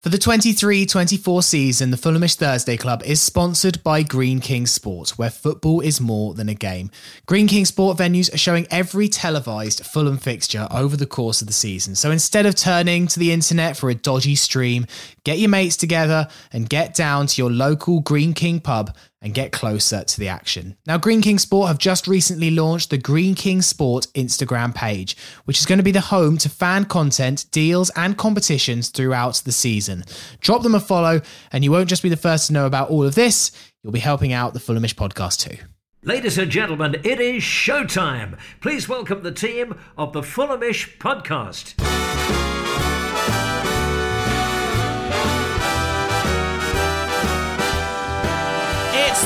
For the 23 24 season, the Fulhamish Thursday Club is sponsored by Greene King Sport, where football is more than a game. Greene King Sport venues are showing every televised Fulham fixture over the course of the season. So instead of turning to the internet for a dodgy stream, get your mates together and get down to your local Greene King pub and get closer to the action. Now, Greene King Sport have just recently launched the Greene King Sport Instagram page, which is going to be the home to fan content, deals, and competitions throughout the season. Drop them a follow, and you won't just be the first to know about all of this, you'll be helping out the Fulhamish podcast too. Ladies and gentlemen, it is showtime. Please welcome the team of the Fulhamish podcast.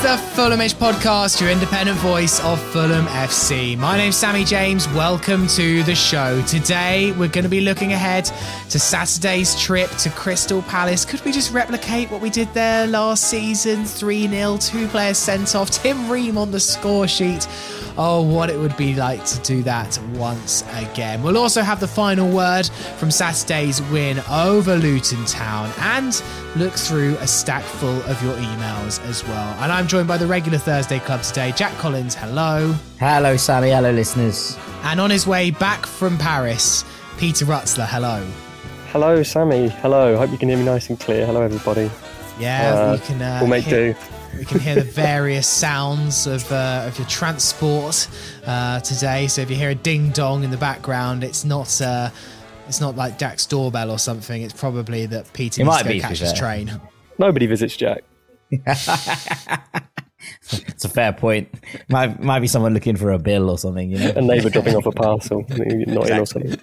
The Fulhamish podcast, your independent voice of Fulham FC. My name's Sammy James. Welcome to the show. Today, we're going to be looking ahead to Saturday's trip to Crystal Palace. Could we just replicate what we did there last season? 3 0, two players sent off, Tim Ream on the score sheet. Oh, what it would be like to do that once again. We'll also have the final word from Saturday's win over Luton Town and look through a stack full of your emails as well. And I'm joined by the regular Thursday Club today, Jack Collins. Hello. Hello, Sammy. Hello, listeners. And on his way back from Paris, Peter Rutzler. Hello. Hello, Sammy. Hello. Hope you can hear me nice and clear. Hello, everybody. Yeah, uh, we can. Uh, we'll make hear, do. We can hear the various sounds of uh, of your transport uh, today. So if you hear a ding dong in the background, it's not uh, it's not like Jack's doorbell or something. It's probably that Peter It needs might to go be, catch his fair. train. Nobody visits Jack. It's a fair point. Might might be someone looking for a bill or something, you know. A neighbour dropping off a parcel, not in or something.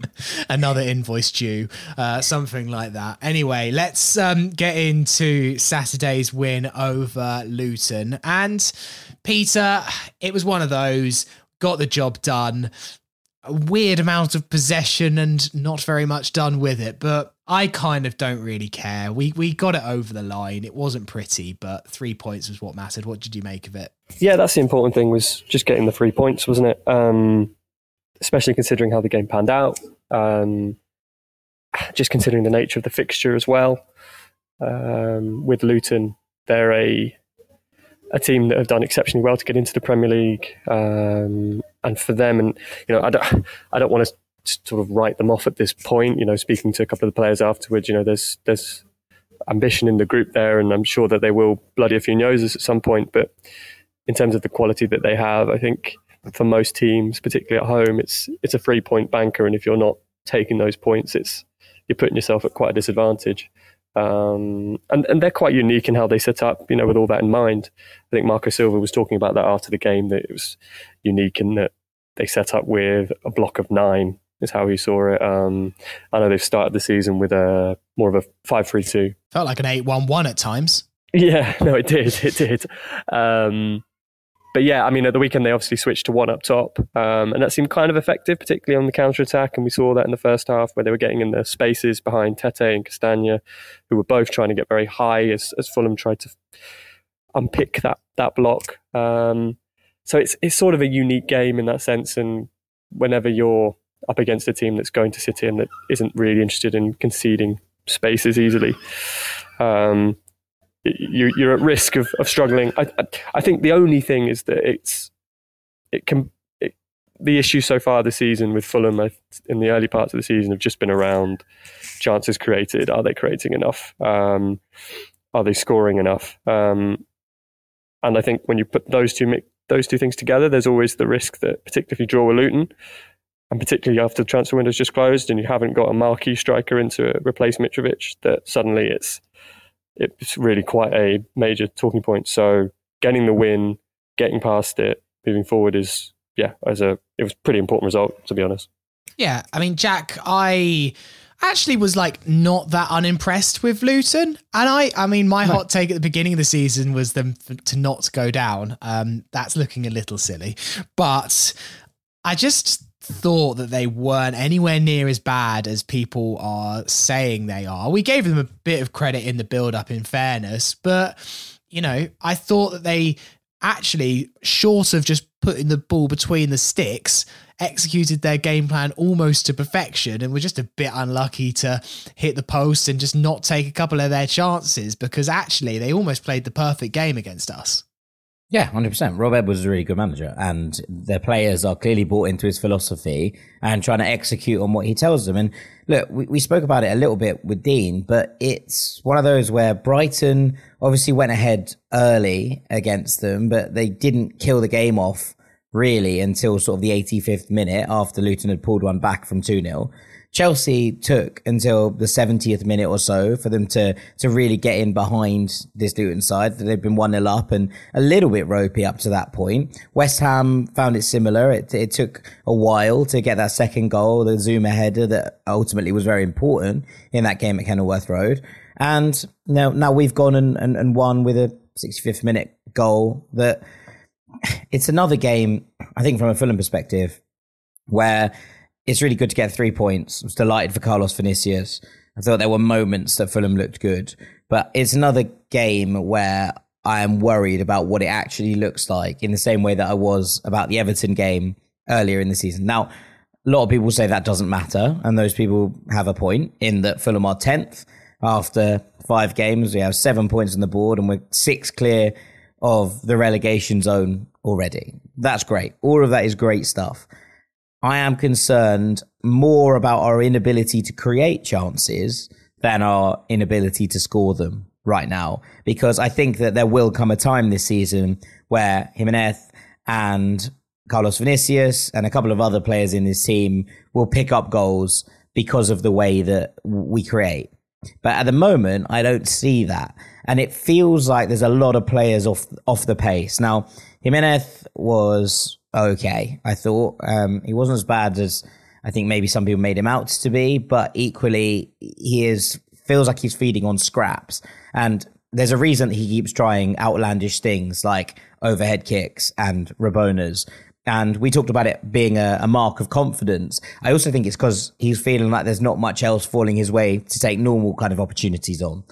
another invoice due, uh, something like that. Anyway, let's um, get into Saturday's win over Luton. And Peter, it was one of those, got the job done. A weird amount of possession and not very much done with it, but I kind of don't really care. We we got it over the line. It wasn't pretty, but three points was what mattered. What did you make of it? Yeah, that's the important thing was just getting the three points, wasn't it? Um, especially considering how the game panned out. Um, just considering the nature of the fixture as well. Um, with Luton, they're a a team that have done exceptionally well to get into the Premier League, um, and for them, and you know, I don't, I don't want to sort of write them off at this point. You know, speaking to a couple of the players afterwards, you know, there's there's ambition in the group there, and I'm sure that they will bloody a few noses at some point. But in terms of the quality that they have, I think for most teams, particularly at home, it's it's a three point banker, and if you're not taking those points, it's you're putting yourself at quite a disadvantage. Um, and and they're quite unique in how they set up. You know, with all that in mind, I think Marco Silva was talking about that after the game that it was unique in that they set up with a block of nine. Is how he saw it. Um, I know they've started the season with a more of a five-three-two. Felt like an 8 1 1 at times. Yeah, no, it did. It did. Um, but yeah, I mean, at the weekend they obviously switched to one up top, um, and that seemed kind of effective, particularly on the counter attack. And we saw that in the first half where they were getting in the spaces behind Tete and Castagna, who were both trying to get very high as, as Fulham tried to unpick that that block. Um, so it's it's sort of a unique game in that sense. And whenever you're up against a team that's going to sit in that isn't really interested in conceding spaces easily, um, you, you're at risk of, of struggling. I, I, think the only thing is that it's it can it, the issue so far this season with Fulham in the early parts of the season have just been around chances created. Are they creating enough? Um, are they scoring enough? Um, and I think when you put those two those two things together, there's always the risk that, particularly if you draw a Luton, and particularly after the transfer window's just closed and you haven't got a marquee striker in to replace Mitrovic, that suddenly it's it's really quite a major talking point. So getting the win, getting past it, moving forward is yeah, as a it was a pretty important result to be honest. Yeah, I mean, Jack, I actually was like not that unimpressed with Luton, and I, I mean, my hot take at the beginning of the season was them f- to not go down. Um, that's looking a little silly, but I just thought that they weren't anywhere near as bad as people are saying they are. We gave them a bit of credit in the build up, in fairness, but you know, I thought that they actually, short of just putting the ball between the sticks, executed their game plan almost to perfection and were just a bit unlucky to hit the post and just not take a couple of their chances because actually they almost played the perfect game against us. Yeah, hundred percent. Rob Edwards is a really good manager, and their players are clearly bought into his philosophy and trying to execute on what he tells them. And look, we, we spoke about it a little bit with Dean, but it's one of those where Brighton obviously went ahead early against them, but they didn't kill the game off really until sort of the 85th minute after Luton had pulled one back from two 0 Chelsea took until the 70th minute or so for them to, to really get in behind this Luton side. They've been 1 0 up and a little bit ropey up to that point. West Ham found it similar. It, it took a while to get that second goal, the Zouma header that ultimately was very important in that game at Kenilworth Road. And now, now we've gone and, and, and won with a 65th minute goal that it's another game, I think, from a Fulham perspective, where it's really good to get three points. I was delighted for Carlos Vinicius. I thought there were moments that Fulham looked good, but it's another game where I am worried about what it actually looks like in the same way that I was about the Everton game earlier in the season. Now, a lot of people say that doesn't matter, and those people have a point in that Fulham are 10th after five games. We have seven points on the board, and we're six clear of the relegation zone already. That's great. All of that is great stuff. I am concerned more about our inability to create chances than our inability to score them right now, because I think that there will come a time this season where Jimenez and Carlos Vinicius and a couple of other players in this team will pick up goals because of the way that we create. But at the moment, I don't see that. And it feels like there's a lot of players off off the pace. Now, Jimenez was okay. I thought um, he wasn't as bad as I think maybe some people made him out to be, but equally he is feels like he's feeding on scraps. And there's a reason he keeps trying outlandish things like overhead kicks and Rabonas. And we talked about it being a, a mark of confidence. I also think it's because he's feeling like there's not much else falling his way to take normal kind of opportunities on.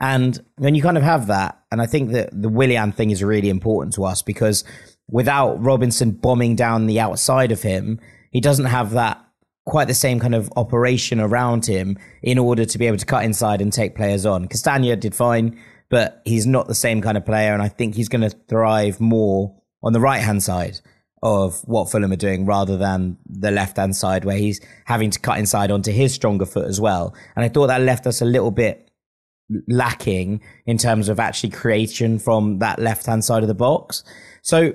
And when you kind of have that, and I think that the Willian thing is really important to us because without Robinson bombing down the outside of him, he doesn't have that quite the same kind of operation around him in order to be able to cut inside and take players on. Castagna did fine, but he's not the same kind of player, and I think he's going to thrive more on the right hand side of what Fulham are doing rather than the left hand side where he's having to cut inside onto his stronger foot as well. And I thought that left us a little bit lacking in terms of actually creation from that left hand side of the box. So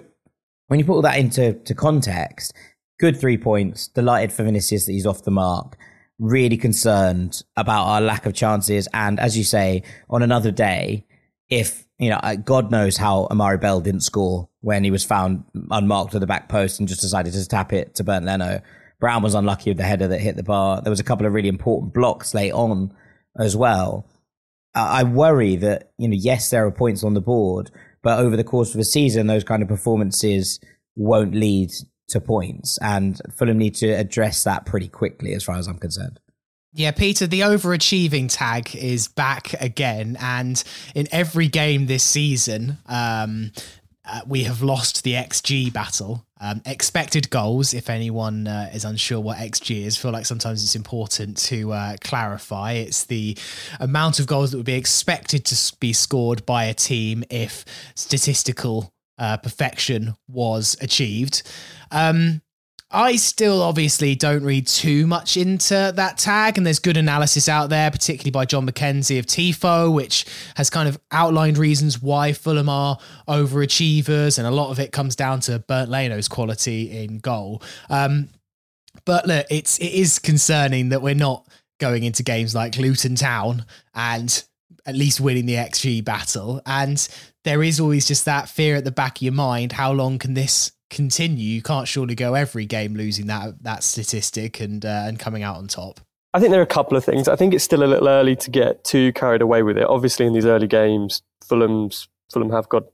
when you put all that into to context, good three points. Delighted for Vinicius that he's off the mark. Really concerned about our lack of chances. And as you say, on another day, if you know, God knows how Amari Bell didn't score when he was found unmarked at the back post and just decided to tap it to Bernd Leno. Brown was unlucky with the header that hit the bar. There was a couple of really important blocks late on as well. I worry that, you know, yes, there are points on the board, but over the course of a season, those kind of performances won't lead to points. And Fulham need to address that pretty quickly, as far as I'm concerned. Yeah, Peter, the overachieving tag is back again. And in every game this season, um, uh, we have lost the XG battle. Um, expected goals, if anyone uh, is unsure what XG is, feel like sometimes it's important to uh, clarify. It's the amount of goals that would be expected to be scored by a team if statistical uh, perfection was achieved. Um, I still obviously don't read too much into that tag, and there's good analysis out there, particularly by John McKenzie of TIFO, which has kind of outlined reasons why Fulham are overachievers, and a lot of it comes down to Bernd Leno's quality in goal. Um, but look, it's it is concerning that we're not going into games like Luton Town and at least winning the XG battle, and there is always just that fear at the back of your mind: how long can this continue. You can't surely go every game losing that that statistic and uh, and coming out on top. I think there are a couple of things. I think it's still a little early to get too carried away with it. Obviously, in these early games, Fulham's Fulham have got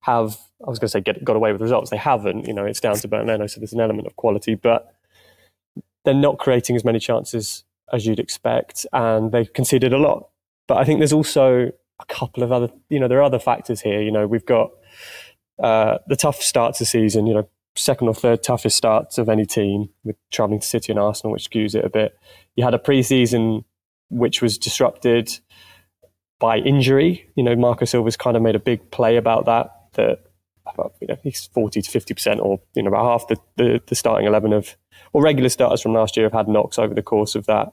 have I was going to say get got away with results. They haven't. You know, it's down to Bernd Leno, so there's an element of quality, but they're not creating as many chances as you'd expect, and they've conceded a lot. But I think there's also a couple of other, you know, there are other factors here. You know, we've got uh, the tough start to season, you know, second or third toughest starts of any team with travelling to City and Arsenal, which skews it a bit. You had a pre-season which was disrupted by injury. You know, Marco Silva's kind of made a big play about that. That you know, he's forty to fifty percent, or you know, about half the, the, the, starting eleven of or regular starters from last year have had knocks over the course of that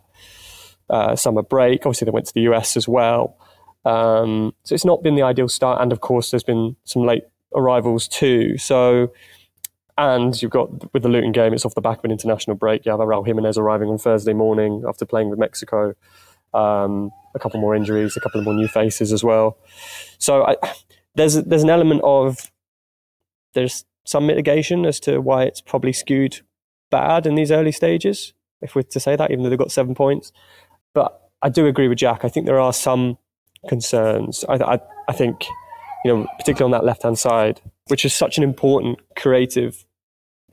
uh, summer break. Obviously, they went to the US as well. Um, so it's not been the ideal start, and of course, there's been some late arrivals too. So and you've got with the Luton game, it's off the back of an international break. You have Raul Jimenez arriving on Thursday morning after playing with Mexico. Um, a couple more injuries, a couple more new faces as well. So I, there's there's an element of there's some mitigation as to why it's probably skewed bad in these early stages, if we're to say that, even though they've got seven points. But I do agree with Jack. I think there are some concerns. I, I, I think, you know, particularly on that left hand side, which is such an important creative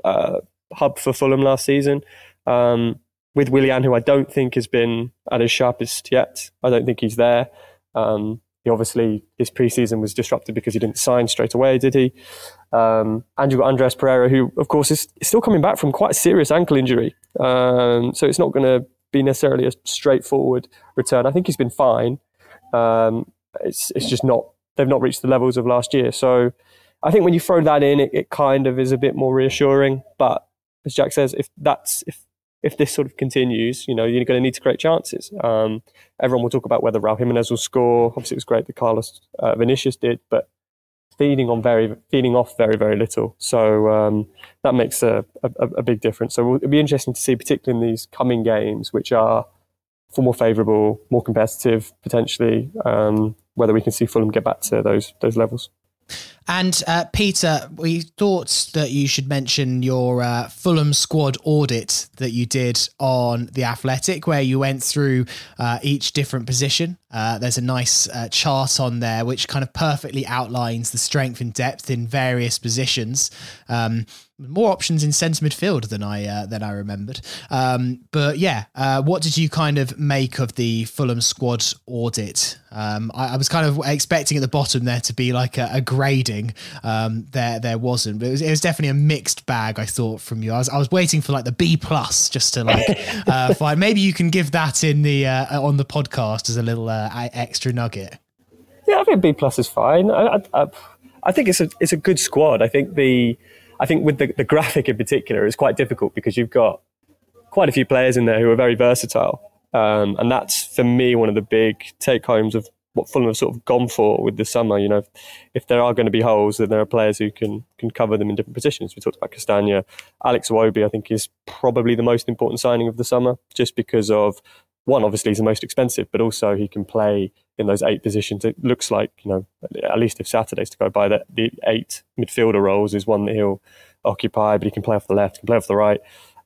uh, hub for Fulham last season. Um, with Willian, who I don't think has been at his sharpest yet. I don't think he's there. Um, he obviously his preseason was disrupted because he didn't sign straight away, did he? Um, and you've got Andreas Pereira, who of course is, still coming back from quite a serious ankle injury. Um, so it's not going to be necessarily a straightforward return. I think he's been fine. Um, it's it's just not they've not reached the levels of last year. So I think when you throw that in, it, it kind of is a bit more reassuring. But as Jack says, if that's if if this sort of continues, you know, you're going to need to create chances. Um, everyone will talk about whether Raul Jimenez will score. Obviously, it was great that Carlos uh, Vinicius did, but feeding on very feeding off very very little. So um, that makes a, a, a, big difference. So it'll be interesting to see, particularly in these coming games, which are far more favourable, more competitive, potentially, um, whether we can see Fulham get back to those those levels. And uh, Peter, we thought that you should mention your uh, Fulham squad audit that you did on the Athletic, where you went through uh, each different position. Uh, there's a nice uh, chart on there which kind of perfectly outlines the strength and depth in various positions. Um, more options in centre midfield than I uh, than I remembered. Um, but yeah, uh, what did you kind of make of the Fulham squad audit? Um, I, I, was kind of expecting at the bottom there to be like a, a grading. Um, there there wasn't, but it was, it was, definitely a mixed bag. I thought from you. I was I was waiting for like the B plus just to like uh, find. Maybe you can give that in the uh, on the podcast as a little uh, extra nugget. Yeah, I think B plus is fine. I, I, I think it's a it's a good squad. I think the I think with the, the graphic in particular, it's quite difficult because you've got quite a few players in there who are very versatile. Um, and that's for me one of the big take homes of what Fulham have sort of gone for with the summer. You know, if, if, there are going to be holes, then there are players who can can cover them in different positions. We talked about Castagna, Alex Iwobi. I think is probably the most important signing of the summer, just because of one, obviously he's the most expensive, but also he can play in those eight positions. It looks like, you know, at least if Saturday's to go by, that the eight midfielder roles is one that he'll occupy, but he can play off the left, can play off the right.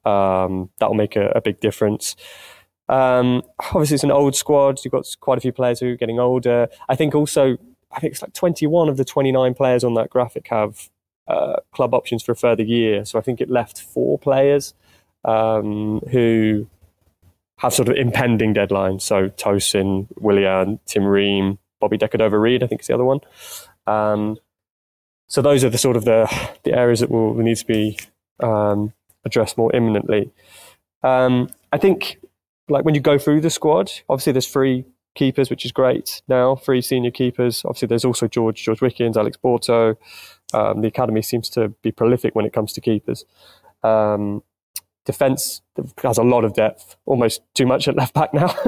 Um, that will make a, a, big difference. Um, obviously, it's an old squad. You've got quite a few players who are getting older. I think also, I think it's like 21 of the 29 players on that graphic have uh, club options for a further year. So I think it left four players um, who have sort of impending deadlines. So Tosin, Willian, Tim Ream, Bobby Decordova-Reid, I think is the other one. Um, so those are the sort of the the areas that will need to be um, addressed more imminently. Um, I think, like when you go through the squad, obviously there's three keepers, which is great now. Three senior keepers. Obviously, there's also George George Wickens, Alex Borto. Um, the academy seems to be prolific when it comes to keepers. Um, defense has a lot of depth, almost too much at left back now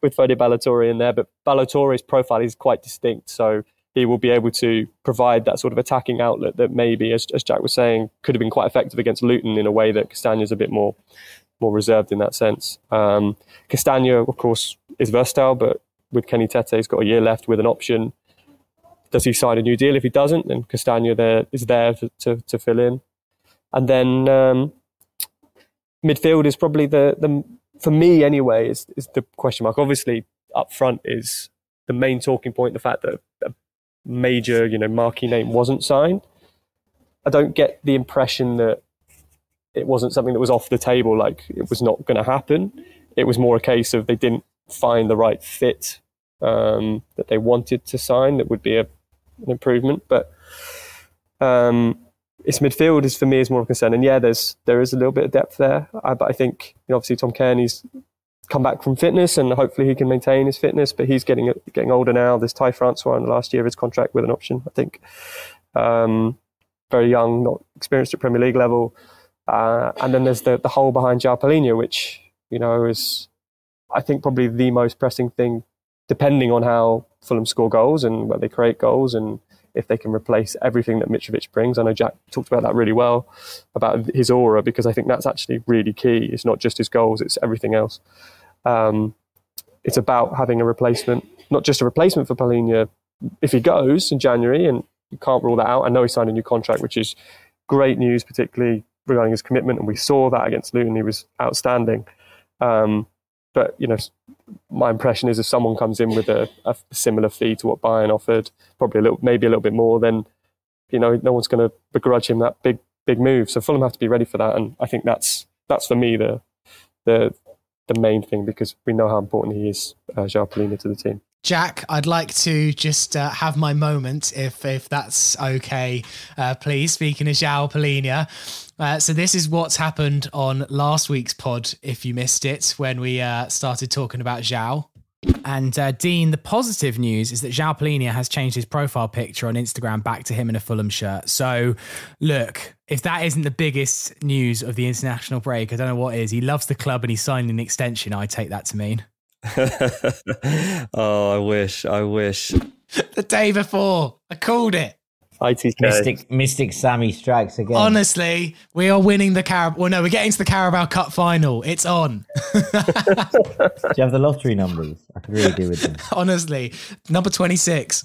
with Fode Ballo-Touré in there. But Ballo-Touré's profile is quite distinct. So he will be able to provide that sort of attacking outlet that maybe, as, as Jack was saying, could have been quite effective against Luton in a way that Castagna's a bit more more reserved in that sense. Um, Castagna, of course, is versatile, but with Kenny Tete, he's got a year left with an option. Does he sign a new deal? If he doesn't, then Castagna there is there to, to, to fill in. And then um, midfield is probably the the for me anyway is is the question mark. Obviously, up front is the main talking point. The fact that a major you know marquee name wasn't signed. I don't get the impression that it wasn't something that was off the table. Like it was not going to happen. It was more a case of they didn't find the right fit um, that they wanted to sign that would be a, an improvement. But Um, it's midfield is for me is more of a concern, and yeah, there's there is a little bit of depth there, I, but I think you know, obviously Tom Cairney's come back from fitness, and hopefully he can maintain his fitness. But he's getting getting older now. There's Ty Francois in the last year of his contract with an option, I think. Um, very young, not experienced at Premier League level. Uh, and then there's the, the hole behind Palhinha, which, you know, is, I think, probably the most pressing thing, depending on how Fulham score goals and where they create goals and if they can replace everything that Mitrovic brings. I know Jack talked about that really well, about his aura, because I think that's actually really key. It's not just his goals, it's everything else. Um, it's about having a replacement, not just a replacement for Palhinha if he goes in January, and you can't rule that out. I know he signed a new contract, which is great news, particularly regarding his commitment, and we saw that against Luton. He was outstanding. Um, but you know, my impression is if someone comes in with a, a, similar fee to what Bayern offered, probably a little, maybe a little bit more, then you know, no one's going to begrudge him that big, big move. So Fulham have to be ready for that, and I think that's that's for me the the the main thing because we know how important he is, uh, João Palhinha, to the team. Jack, I'd like to just uh, have my moment, if if that's okay, uh, please. Speaking of João Palhinha, uh, so this is what's happened on last week's pod. If you missed it, when we uh, started talking about João. And uh, Dean, the positive news is that João Palhinha has changed his profile picture on Instagram back to him in a Fulham shirt. So, look, if that isn't the biggest news of the international break, I don't know what is. He loves the club and he signed an extension. I take that to mean. oh, I wish. I wish. the day before, I called it. ITK. Mystic, Mystic Sammy strikes again. Honestly, we are winning the Carab. Well, no, we're getting to the Carabao Cup final. It's on. do you have the lottery numbers? I could really do with them. Honestly, number twenty-six.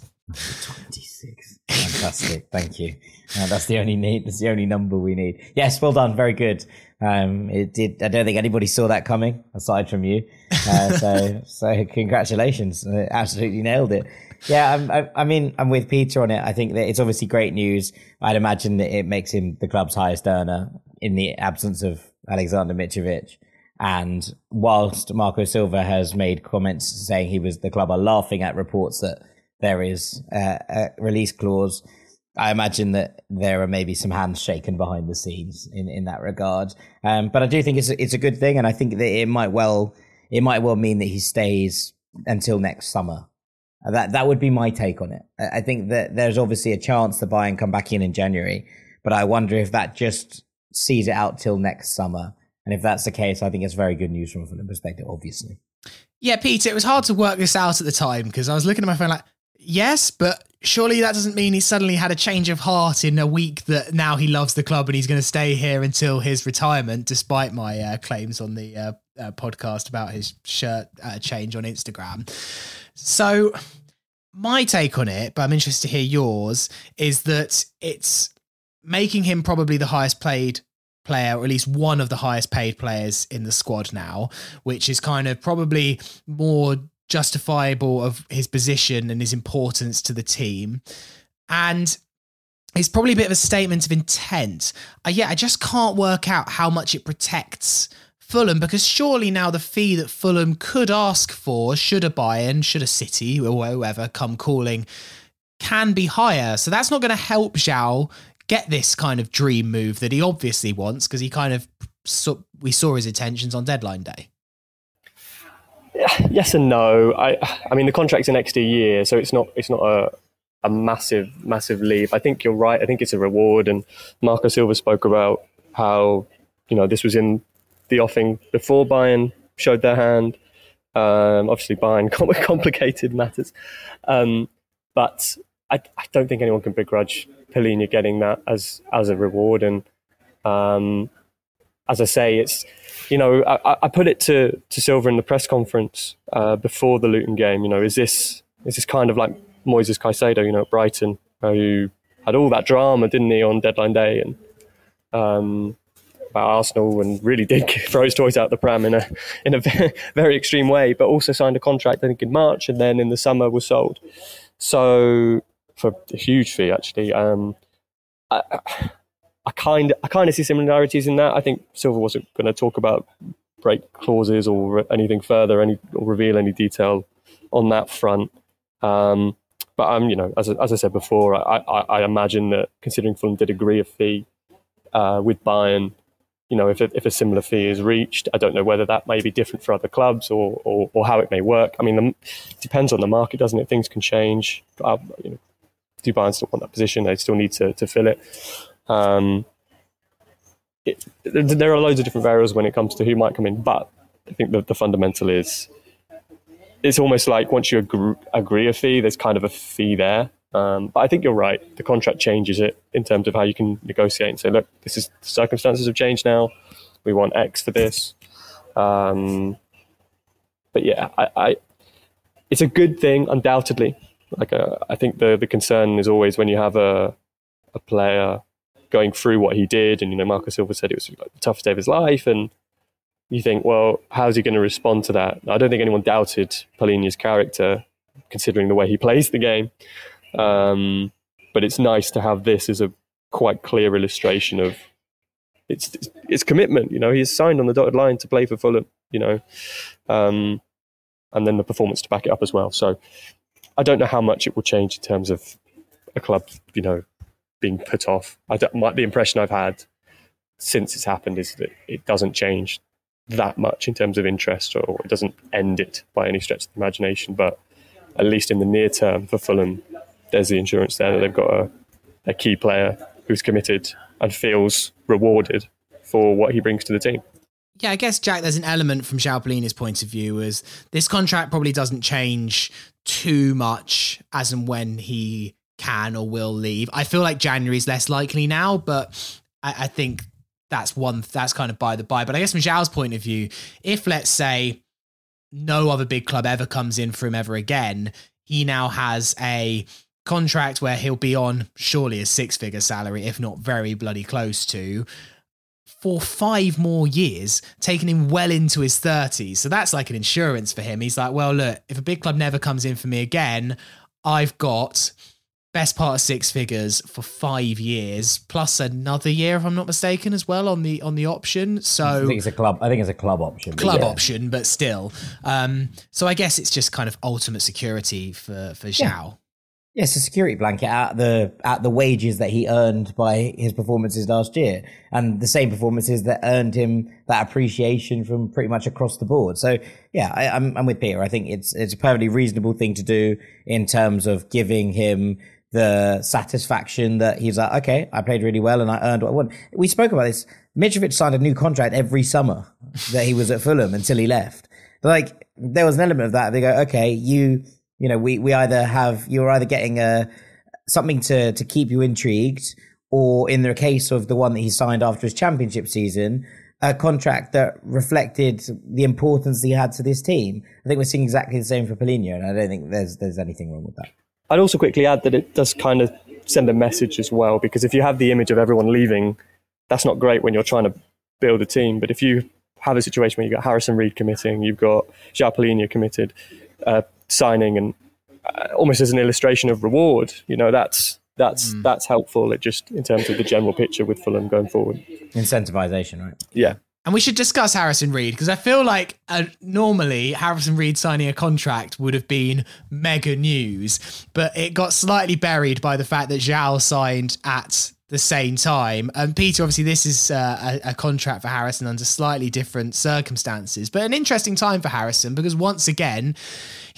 Twenty-six. Fantastic. Thank you. Uh, that's the only need. That's the only number we need. Yes, well done. Very good. Um, it did. I don't think anybody saw that coming aside from you. Uh, so, so congratulations. Uh, absolutely nailed it. Yeah, I'm, I, I, mean, I'm with Peter on it. I think that it's obviously great news. I'd imagine that it makes him the club's highest earner in the absence of Alexander Mitrovic. And whilst Marco Silva has made comments saying he was the club are laughing at reports that there is a, a release clause, I imagine that there are maybe some hands shaken behind the scenes in, in that regard. Um, but I do think it's a, it's a good thing, and I think that it might well it might well mean that he stays until next summer. That that would be my take on it. I think that there's obviously a chance to buy and come back in in January, but I wonder if that just sees it out till next summer. And if that's the case, I think it's very good news from a Fulham perspective, obviously. Yeah, Peter, it was hard to work this out at the time because I was looking at my phone like, yes, but surely that doesn't mean he suddenly had a change of heart in a week that now he loves the club and he's going to stay here until his retirement, despite my uh, claims on the uh, uh, podcast about his shirt uh, change on Instagram. So, my take on it, but I'm interested to hear yours, is that it's making him probably the highest played player, or at least one of the highest paid players in the squad now, which is kind of probably more justifiable of his position and his importance to the team. And it's probably a bit of a statement of intent. Uh, yeah, I just can't work out how much it protects Fulham because surely now the fee that Fulham could ask for, should a Bayern, should a City or whoever come calling, can be higher. So that's not going to help João get this kind of dream move that he obviously wants because he kind of we saw his intentions on deadline day yes and no. I I mean the contract's an extra year, so it's not it's not a a massive massive leap. I think you're right. I think it's a reward. And Marco Silva spoke about how you know this was in the offing before Bayern showed their hand. Um, obviously, Bayern complicated matters, um, but I, I, don't think anyone can begrudge Palhinha getting that as as a reward. And um, as I say, it's you know, I, I, put it to, to Silva in the press conference uh, before the Luton game. You know, is this is this kind of like Moises Caicedo, you know, at Brighton, who had all that drama, didn't he, on deadline day, and um, about Arsenal, and really did throw his toys out the pram in a in a very, extreme way, but also signed a contract I think in March, and then in the summer was sold. So for a huge fee, actually. Um, I, I kind I kind of see similarities in that. I think Silva wasn't going to talk about break clauses or anything further, any or reveal any detail on that front. Um, but um, you know, as, as I said before, I, I, I imagine that considering Fulham did agree a fee uh, with Bayern, you know, if a, if a similar fee is reached, I don't know whether that may be different for other clubs or or, or how it may work. I mean, the, it depends on the market, doesn't it? Things can change. Uh, you know, Bayern still want that position? They still need to to fill it. Um, it, there are loads of different variables when it comes to who might come in, but I think the, the fundamental is it's almost like once you agree, agree a fee, there's kind of a fee there. Um, but I think you're right. The contract changes it in terms of how you can negotiate and say, look, this is the circumstances have changed now. We want X for this. Um, but yeah, I, I, it's a good thing, undoubtedly. Like uh, I think the the concern is always when you have a a player going through what he did, and you know, Marco Silva said it was like the toughest day of his life, and you think, well, how's he going to respond to that? I don't think anyone doubted Palhinha's character, considering the way he plays the game. Um, but it's nice to have this as a quite clear illustration of its its commitment. You know, he's signed on the dotted line to play for Fulham. You know, um, and then the performance to back it up as well. So I don't know how much it will change in terms of a club. You know, being put off. I don't, the impression I've had since it's happened is that it doesn't change that much in terms of interest, or it doesn't end it by any stretch of the imagination. But at least in the near term for Fulham, there's the insurance there that they've got a, a key player who's committed and feels rewarded for what he brings to the team. Yeah, I guess Jack, there's an element from Palhinha's point of view as this contract probably doesn't change too much as and when he can or will leave. I feel like January is less likely now, but I, I think that's one that's kind of by the by. But I guess from João's point of view, if let's say no other big club ever comes in for him ever again, he now has a contract where he'll be on surely a six figure salary, if not very bloody close to, for five more years, taking him well into his 30s. So that's like an insurance for him. He's like, well, look, if a big club never comes in for me again, I've got best part of six figures for five years plus another year if i'm not mistaken as well on the on the option so i think it's a club i think it's a club option club yeah. option but still um so i guess it's just kind of ultimate security for for. Yeah. Yes, a security blanket at the at the wages that he earned by his performances last year, and the same performances that earned him that appreciation from pretty much across the board. So yeah, I, am I'm, I'm with Peter. I think it's it's a perfectly reasonable thing to do in terms of giving him the satisfaction that he's like, okay, I played really well and I earned what I want. We spoke about this. Mitrovic signed a new contract every summer that he was at Fulham until he left. Like, there was an element of that. They go, okay, you, you know, we, we either have, you're either getting a, something to, to keep you intrigued or in the case of the one that he signed after his championship season, a contract that reflected the importance he had to this team. I think we're seeing exactly the same for Palhinha, and I don't think there's there's anything wrong with that. I'd also quickly add that it does kind of send a message as well, because if you have the image of everyone leaving, that's not great when you're trying to build a team. But if you have a situation where you've got Harrison Reed committing, you've got João Palhinha committed, uh, signing, and uh, almost as an illustration of reward, you know, that's that's mm. that's helpful. It just in terms of the general picture with Fulham going forward. Incentivization, right? Yeah. And we should discuss Harrison Reed because I feel like uh, normally Harrison Reed signing a contract would have been mega news, but it got slightly buried by the fact that João signed at the same time. And Peter, obviously, this is uh, a, a, contract for Harrison under slightly different circumstances, but an interesting time for Harrison because once again,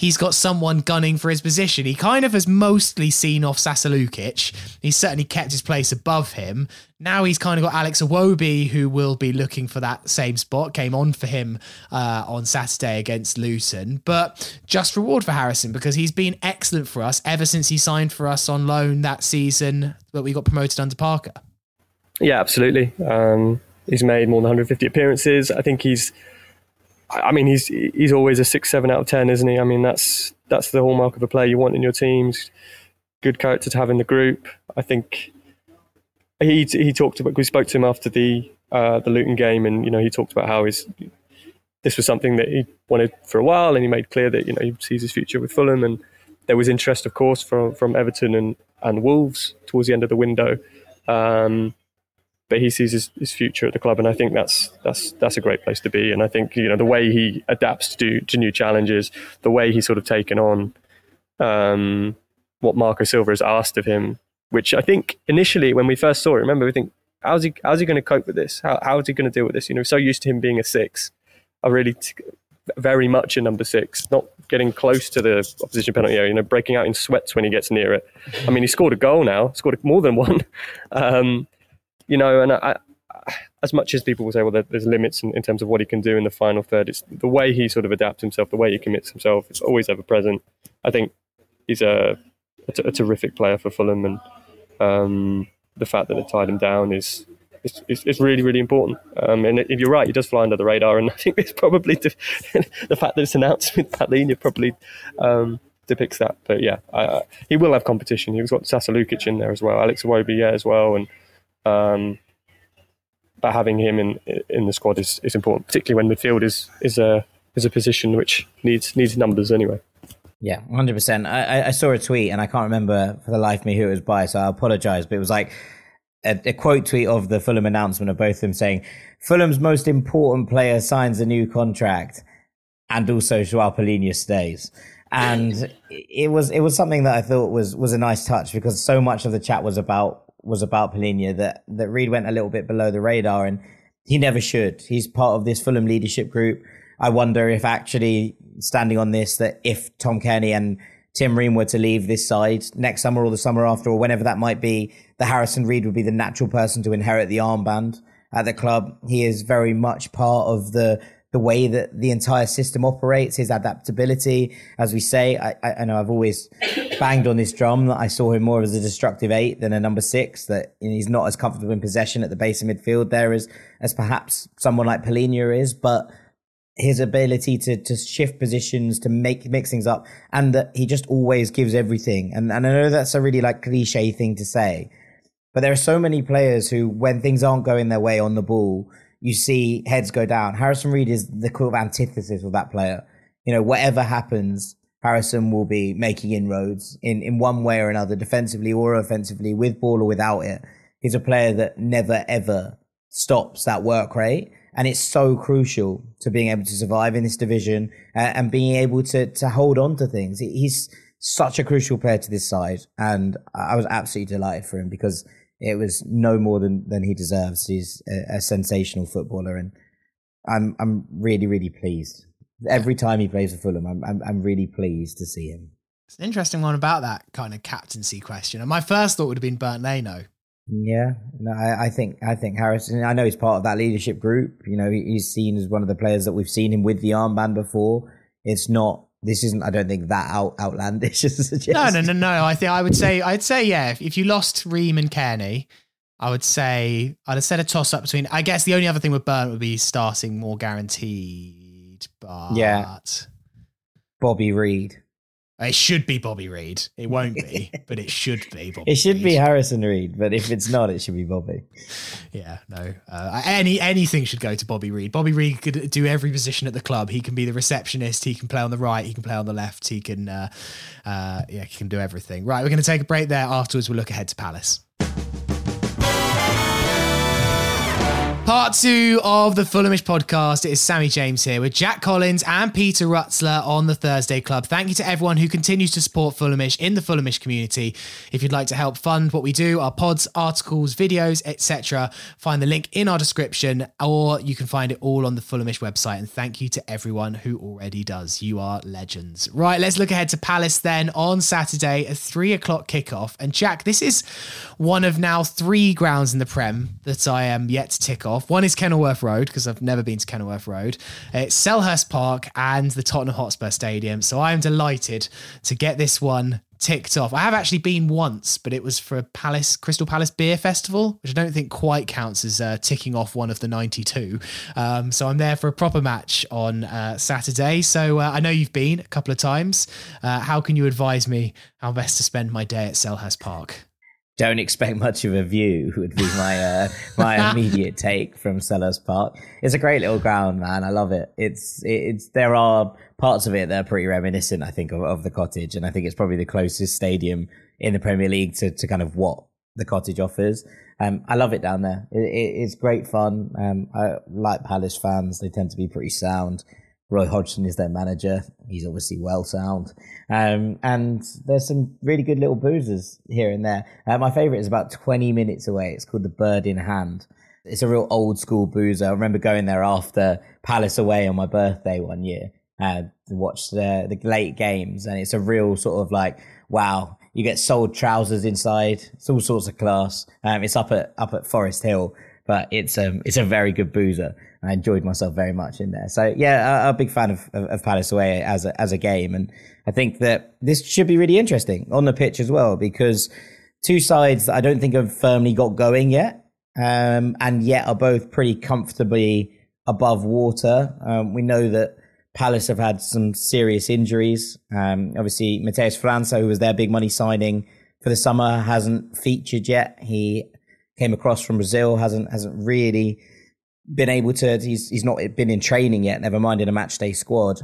he's got someone gunning for his position. He kind of has mostly seen off Sasa Lukic. He's certainly kept his place above him. Now he's kind of got Alex Iwobi, who will be looking for that same spot. Came on for him uh, on Saturday against Luton, but just reward for Harrison because he's been excellent for us ever since he signed for us on loan that season that we got promoted under Parker. Yeah, absolutely. Um, he's made more than 150 appearances. I think he's I mean, he's he's always a six, seven out of ten, isn't he? I mean, that's that's the hallmark of a player you want in your teams. Good character to have in the group. I think he he talked about. We spoke to him after the uh, the Luton game, and you know, he talked about how his this was something that he wanted for a while, and he made clear that you know he sees his future with Fulham, and there was interest, of course, from from Everton and and Wolves towards the end of the window. Um, but he sees his, his future at the club, and I think that's that's that's a great place to be. And I think you know the way he adapts to to new challenges, the way he's sort of taken on um, what Marco Silva has asked of him, which I think initially when we first saw it, remember we think, how's he how's he going to cope with this? How how's he going to deal with this? You know, so used to him being a six, a really t- very much a number six, not getting close to the opposition penalty area, you know, breaking out in sweats when he gets near it. I mean, he scored a goal now, scored more than one. Um, you know, and I, as much as people will say, well, there's limits in, in, terms of what he can do in the final third, it's the way he sort of adapts himself, the way he commits himself, it's always ever present. I think he's a, a, t- a terrific player for Fulham, and um, the fact that it tied him down is it's, it's, it's, really, really important. Um, and if you're right, he does fly under the radar. And I think it's probably the fact that it's announced with Palhinha probably um, depicts that. But yeah, he will have competition. He's got Sasa Lukic in there as well, Alex Iwobi, yeah, as well. And um, but having him in in the squad is, is important, particularly when midfield is is a is a position which needs needs numbers anyway. Yeah, hundred percent. I, I saw a tweet and I can't remember for the life of me who it was by, so I apologise. But it was like a, a, quote tweet of the Fulham announcement of both of them saying, Fulham's most important player signs a new contract and also Joao Palhinha stays. And it was it was something that I thought was was a nice touch because so much of the chat was about was about Palhinha that that Reed went a little bit below the radar and he never should. He's part of this Fulham leadership group. I wonder if actually standing on this that if Tom Cairney and Tim Ream were to leave this side next summer or the summer after or whenever that might be, the Harrison Reed would be the natural person to inherit the armband at the club. He is very much part of the the way that the entire system operates, his adaptability. As we say, I, I, know I've always banged on this drum that I saw him more as a destructive eight than a number six, that he's not as comfortable in possession at the base of midfield there as, as perhaps someone like Palhinha is, but his ability to to shift positions, to make mix things up, and that he just always gives everything. And and I know that's a really like cliche thing to say, but there are so many players who, when things aren't going their way on the ball, you see heads go down. Harrison Reed is the kind of antithesis of that player. You know, whatever happens, Harrison will be making inroads in, in one way or another, defensively or offensively, with ball or without it. He's a player that never ever stops that work rate. And it's so crucial to being able to survive in this division uh, and being able to, to hold on to things. He's such a crucial player to this side. And I was absolutely delighted for him because it was no more than, than he deserves. He's a, a sensational footballer. And I'm, I'm really, really pleased. Every time he plays for Fulham, I'm, I'm, I'm really pleased to see him. It's an interesting one about that kind of captaincy question. And my first thought would have been Bernd Leno yeah, no, I, I, think I think Harrison. I know he's part of that leadership group. You know, he, he's seen as one of the players that we've seen him with the armband before. It's not. This isn't. I don't think that out, outlandish as No, no, no, no. I think I would say. I'd say yeah. If, if you lost Ream and Cairney, I would say I'd have said a toss up between. I guess the only other thing with Bernd would be starting more guaranteed. But yeah, Bobby Reid. It should be Bobby Reid. It won't be, but it should be Bobby. It should Reid. be Harrison Reed, but if it's not, it should be Bobby. Yeah, no. Uh, any anything should go to Bobby Reid. Bobby Reid could do every position at the club. He can be the receptionist. He can play on the right. He can play on the left. He can, uh, uh, yeah, he can do everything. Right, we're going to take a break there. Afterwards, we'll look ahead to Palace. Part two of the Fulhamish podcast. It is Sammy James here with Jack Collins and Peter Rutzler on the Thursday Club. Thank you to everyone who continues to support Fulhamish in the Fulhamish community. If you'd like to help fund what we do, our pods, articles, videos, etc., find the link in our description, or you can find it all on the Fulhamish website. And thank you to everyone who already does. You are legends. Right, let's look ahead to Palace then on Saturday, a three o'clock kickoff. And Jack, this is one of now three grounds in the Prem that I am yet to tick off off. One is Kenilworth Road because I've never been to Kenilworth Road. It's Selhurst Park and the Tottenham Hotspur Stadium. So I am delighted to get this one ticked off. I have actually been once, but it was for a Palace Crystal Palace Beer Festival, which I don't think quite counts as uh, ticking off one of the 92. Um, so I'm there for a proper match on uh, Saturday. So uh, I know you've been a couple of times. Uh, how can you advise me how best to spend my day at Selhurst Park? Don't expect much of a view would be my uh, my immediate take from Selhurst Park. It's a great little ground, man. I love it. It's it's there are parts of it that are pretty reminiscent, I think, of, of the cottage, and I think it's probably the closest stadium in the Premier League to, to kind of what the cottage offers. Um, I love it down there. It, it, it's great fun. Um, I like Palace fans; they tend to be pretty sound. Roy Hodgson is their manager. He's obviously well sound. Um, and there's some really good little boozers here and there. Uh, my favourite is about 20 minutes away. It's called the Bird in Hand. It's a real old school boozer. I remember going there after Palace away on my birthday one year uh, to watch the, the late games. And it's a real sort of like, wow, you get sold trousers inside. It's all sorts of class. Um, it's up at, up at Forest Hill, but it's, um, it's a very good boozer. I enjoyed myself very much in there. So yeah, a, a big fan of, of, of, Palace away as a, as a game. And I think that this should be really interesting on the pitch as well, because two sides that I don't think have firmly got going yet. Um, and yet are both pretty comfortably above water. Um, we know that Palace have had some serious injuries. Um, obviously, Matheus França, who was their big money signing for the summer, hasn't featured yet. He came across from Brazil, hasn't hasn't really been able to. He's he's not been in training yet. Never mind in a match day squad.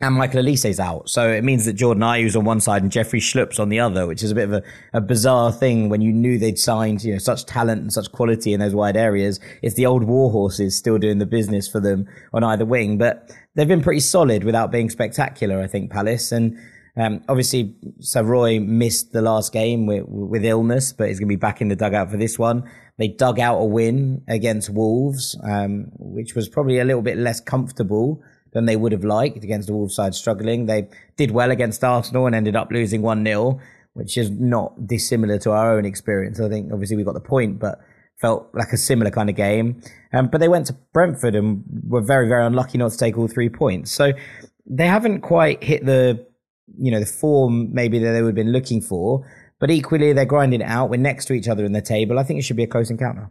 And Michael Olise's out, so it means that Jordan Ayew's on one side and Jeffrey Schlupp's on the other, which is a bit of a, a bizarre thing when you knew they'd signed you know such talent and such quality in those wide areas. It's the old war horses still doing the business for them on either wing, but they've been pretty solid without being spectacular. I think Palace and um, obviously, so Roy missed the last game with, with illness, but he's going to be back in the dugout for this one. They dug out a win against Wolves, um, which was probably a little bit less comfortable than they would have liked against the Wolves side struggling. They did well against Arsenal and ended up losing 1 0, which is not dissimilar to our own experience. I think obviously we got the point, but felt like a similar kind of game. Um, but they went to Brentford and were very, very unlucky not to take all three points. So they haven't quite hit the, you know, the form maybe that they would have been looking for. But equally, they're grinding it out. We're next to each other in the table. I think it should be a close encounter.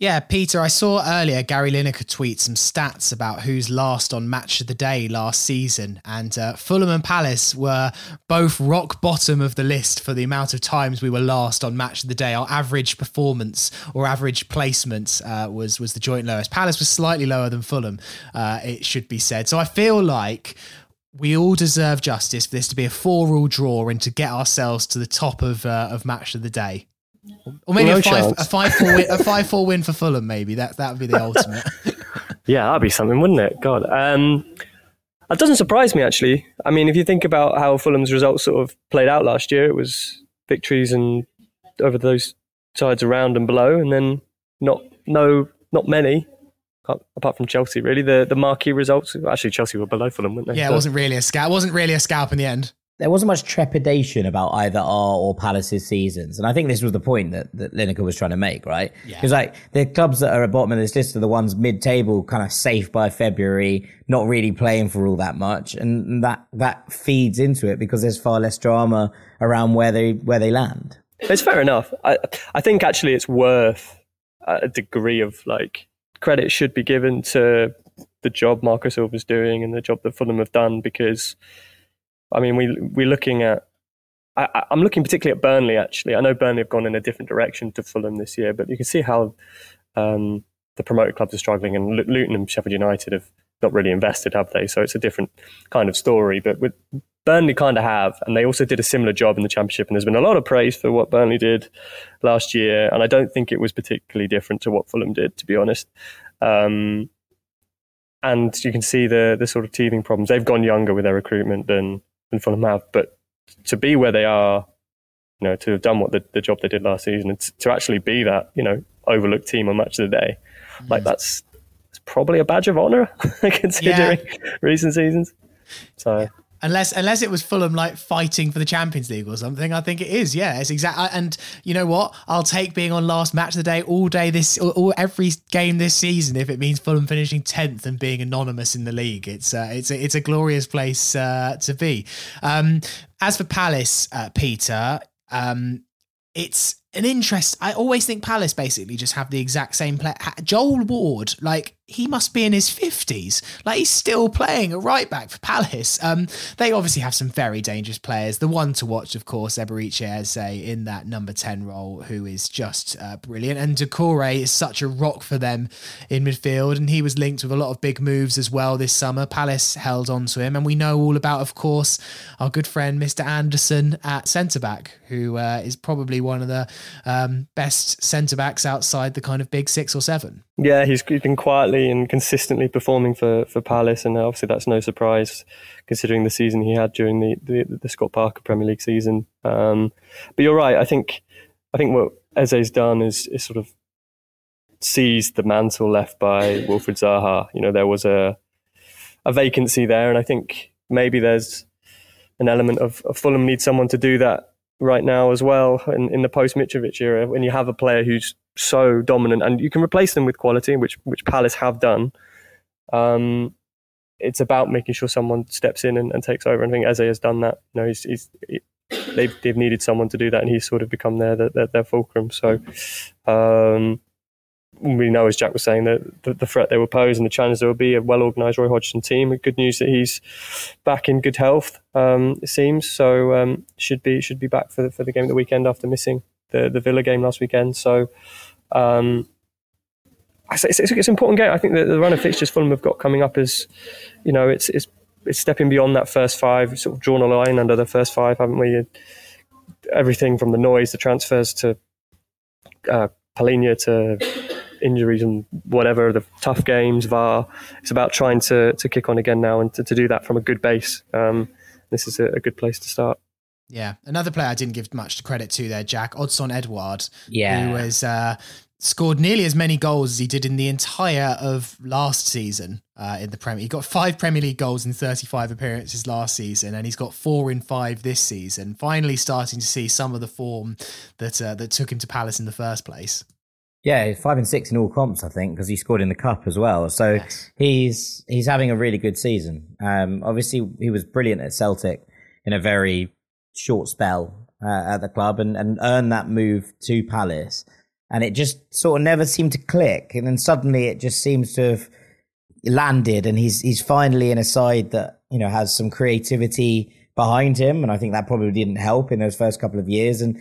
Yeah, Peter, I saw earlier Gary Lineker tweet some stats about who's last on match of the day last season. And uh, Fulham and Palace were both rock bottom of the list for the amount of times we were last on match of the day. Our average performance or average placement uh, was, was the joint lowest. Palace was slightly lower than Fulham, uh, it should be said. So I feel like we all deserve justice for this to be a four-all draw and to get ourselves to the top of uh, of match of the day. Or maybe no a, five, a five four win, a five four win for Fulham. Maybe that that would be the ultimate. yeah, that'd be something, wouldn't it? God, um, that doesn't surprise me actually. I mean, if you think about how Fulham's results sort of played out last year, it was victories and over those sides around and below, and then not no not many apart from Chelsea, really. The the marquee results. Actually, Chelsea were below Fulham, weren't they? Yeah, it wasn't really a scalp. It wasn't really a scalp in the end. There wasn't much trepidation about either our or Palace's seasons, and I think this was the point that, that Lineker was trying to make, right? Because yeah. like the clubs that are at bottom of this list are the ones mid-table, kind of safe by February, not really playing for all that much, and that that feeds into it because there's far less drama around where they where they land. It's fair enough. I I think actually it's worth a degree of like credit should be given to the job Marco Silva's doing and the job that Fulham have done because, I mean, we we're looking at. I, am looking particularly at Burnley. Actually, I know Burnley have gone in a different direction to Fulham this year, but you can see how um, the promoted clubs are struggling, and Luton and Sheffield United have not really invested, have they? So it's a different kind of story. But with Burnley, kind of have, and they also did a similar job in the Championship. And there's been a lot of praise for what Burnley did last year, and I don't think it was particularly different to what Fulham did, to be honest. Um, and you can see the the sort of teething problems. They've gone younger with their recruitment than than Fulham have, but to be where they are, you know, to have done what the, the job they did last season, and to actually be that, you know, overlooked team on match of the day, mm. like that's probably a badge of honor considering yeah. recent seasons. So Unless unless it was Fulham like fighting for the Champions League or something, I think it is. Yeah, it's exactly. And you know what? I'll take being on last match of the day all day this or, every game this season if it means Fulham finishing tenth and being anonymous in the league. It's uh, it's a, it's a glorious place uh, to be. Um, as for Palace, uh, Peter, um, it's an interest. I always think Palace basically just have the exact same play. Joel Ward, like he must be in his 50s. Like he's still playing a right back for Palace. Um, they obviously have some very dangerous players. The one to watch, of course, Eberechi Eze in that number 10 role, who is just uh, brilliant. And Doucouré is such a rock for them in midfield. And he was linked with a lot of big moves as well this summer. Palace held on to him. And we know all about, of course, our good friend, Mr. Andersen at centre back, who uh, is probably one of the um, best centre backs outside the kind of big six or seven. Yeah, he's been quietly and consistently performing for, for Palace, and obviously that's no surprise considering the season he had during the, the, the Scott Parker Premier League season. Um, but you're right. I think I think what Eze's done is, is sort of seized the mantle left by Wilfried Zaha. You know, there was a a vacancy there, and I think maybe there's an element of, of Fulham needs someone to do that right now as well in, in the post Mitrovic era when you have a player who's so dominant and you can replace them with quality, which which Palace have done. Um, it's about making sure someone steps in and, and, takes over. And I think Eze has done that. You know, he's, he's he, they've they've needed someone to do that, and he's sort of become their their, their fulcrum. So. Um, we know, as Jack was saying, that the, the, threat they will pose and the challenge there will be a well organised Roy Hodgson team. Good news that he's back in good health. Um, it seems so. Um, should be should be back for the, for the game of the weekend after missing the the Villa game last weekend. So. Um, it's, it's, it's, an important game. I think that the run of fixtures Fulham have got coming up is, you know, it's it's it's stepping beyond that first five. Sort of drawn a line under the first five, haven't we? Everything from the noise, the transfers to uh, Palhinha to injuries and whatever, the tough games, VAR. It's about trying to, to kick on again now and to, to do that from a good base. Um, this is a, a, good place to start. Yeah, another player I didn't give much to credit to there, Jack Odsonne Edouard. Yeah, who was uh, scored nearly as many goals as he did in the entire of last season uh, in the Premier. He got five Premier League goals in 35 appearances last season, and he's got four in five this season. Finally, starting to see some of the form that uh, that took him to Palace in the first place. Yeah, five and six in all comps, I think, because he scored in the cup as well. So yes. he's he's having a really good season. Um, obviously, he was brilliant at Celtic in a very short spell uh, at the club, and, and earned that move to Palace. And it just sort of never seemed to click, and then suddenly it just seems to have landed, and he's he's finally in a side that you know has some creativity behind him, and I think that probably didn't help in those first couple of years, and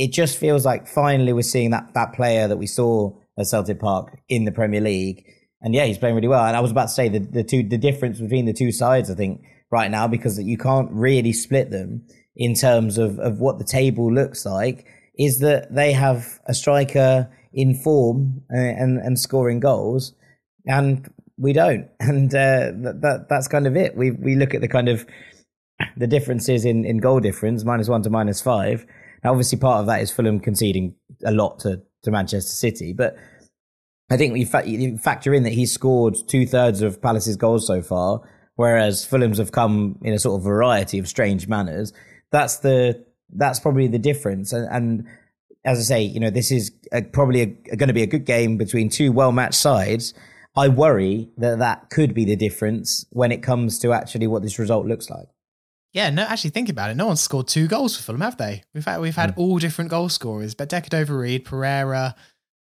it just feels like finally we're seeing that that player that we saw at Celtic Park in the Premier League. And yeah, he's playing really well. And I was about to say the, the two the difference between the two sides, I think, right now, because you can't really split them in terms of, of what the table looks like, is that they have a striker in form and, and, and scoring goals, and we don't. And uh, that, that that's kind of it. We we look at the kind of the differences in, in goal difference, minus one to minus five, now, obviously, part of that is Fulham conceding a lot to, to Manchester City, but I think you, fa- you factor in that he's scored two thirds of Palace's goals so far, whereas Fulham's have come in a sort of variety of strange manners. That's the that's probably the difference. And, and as I say, you know, this is a, probably going to be a good game between two well matched sides. I worry that that could be the difference when it comes to actually what this result looks like. Yeah, no, actually think about it. No one's scored two goals for Fulham, have they? We've had we've had mm. all different goal scorers, but Decordova-Reid, Pereira,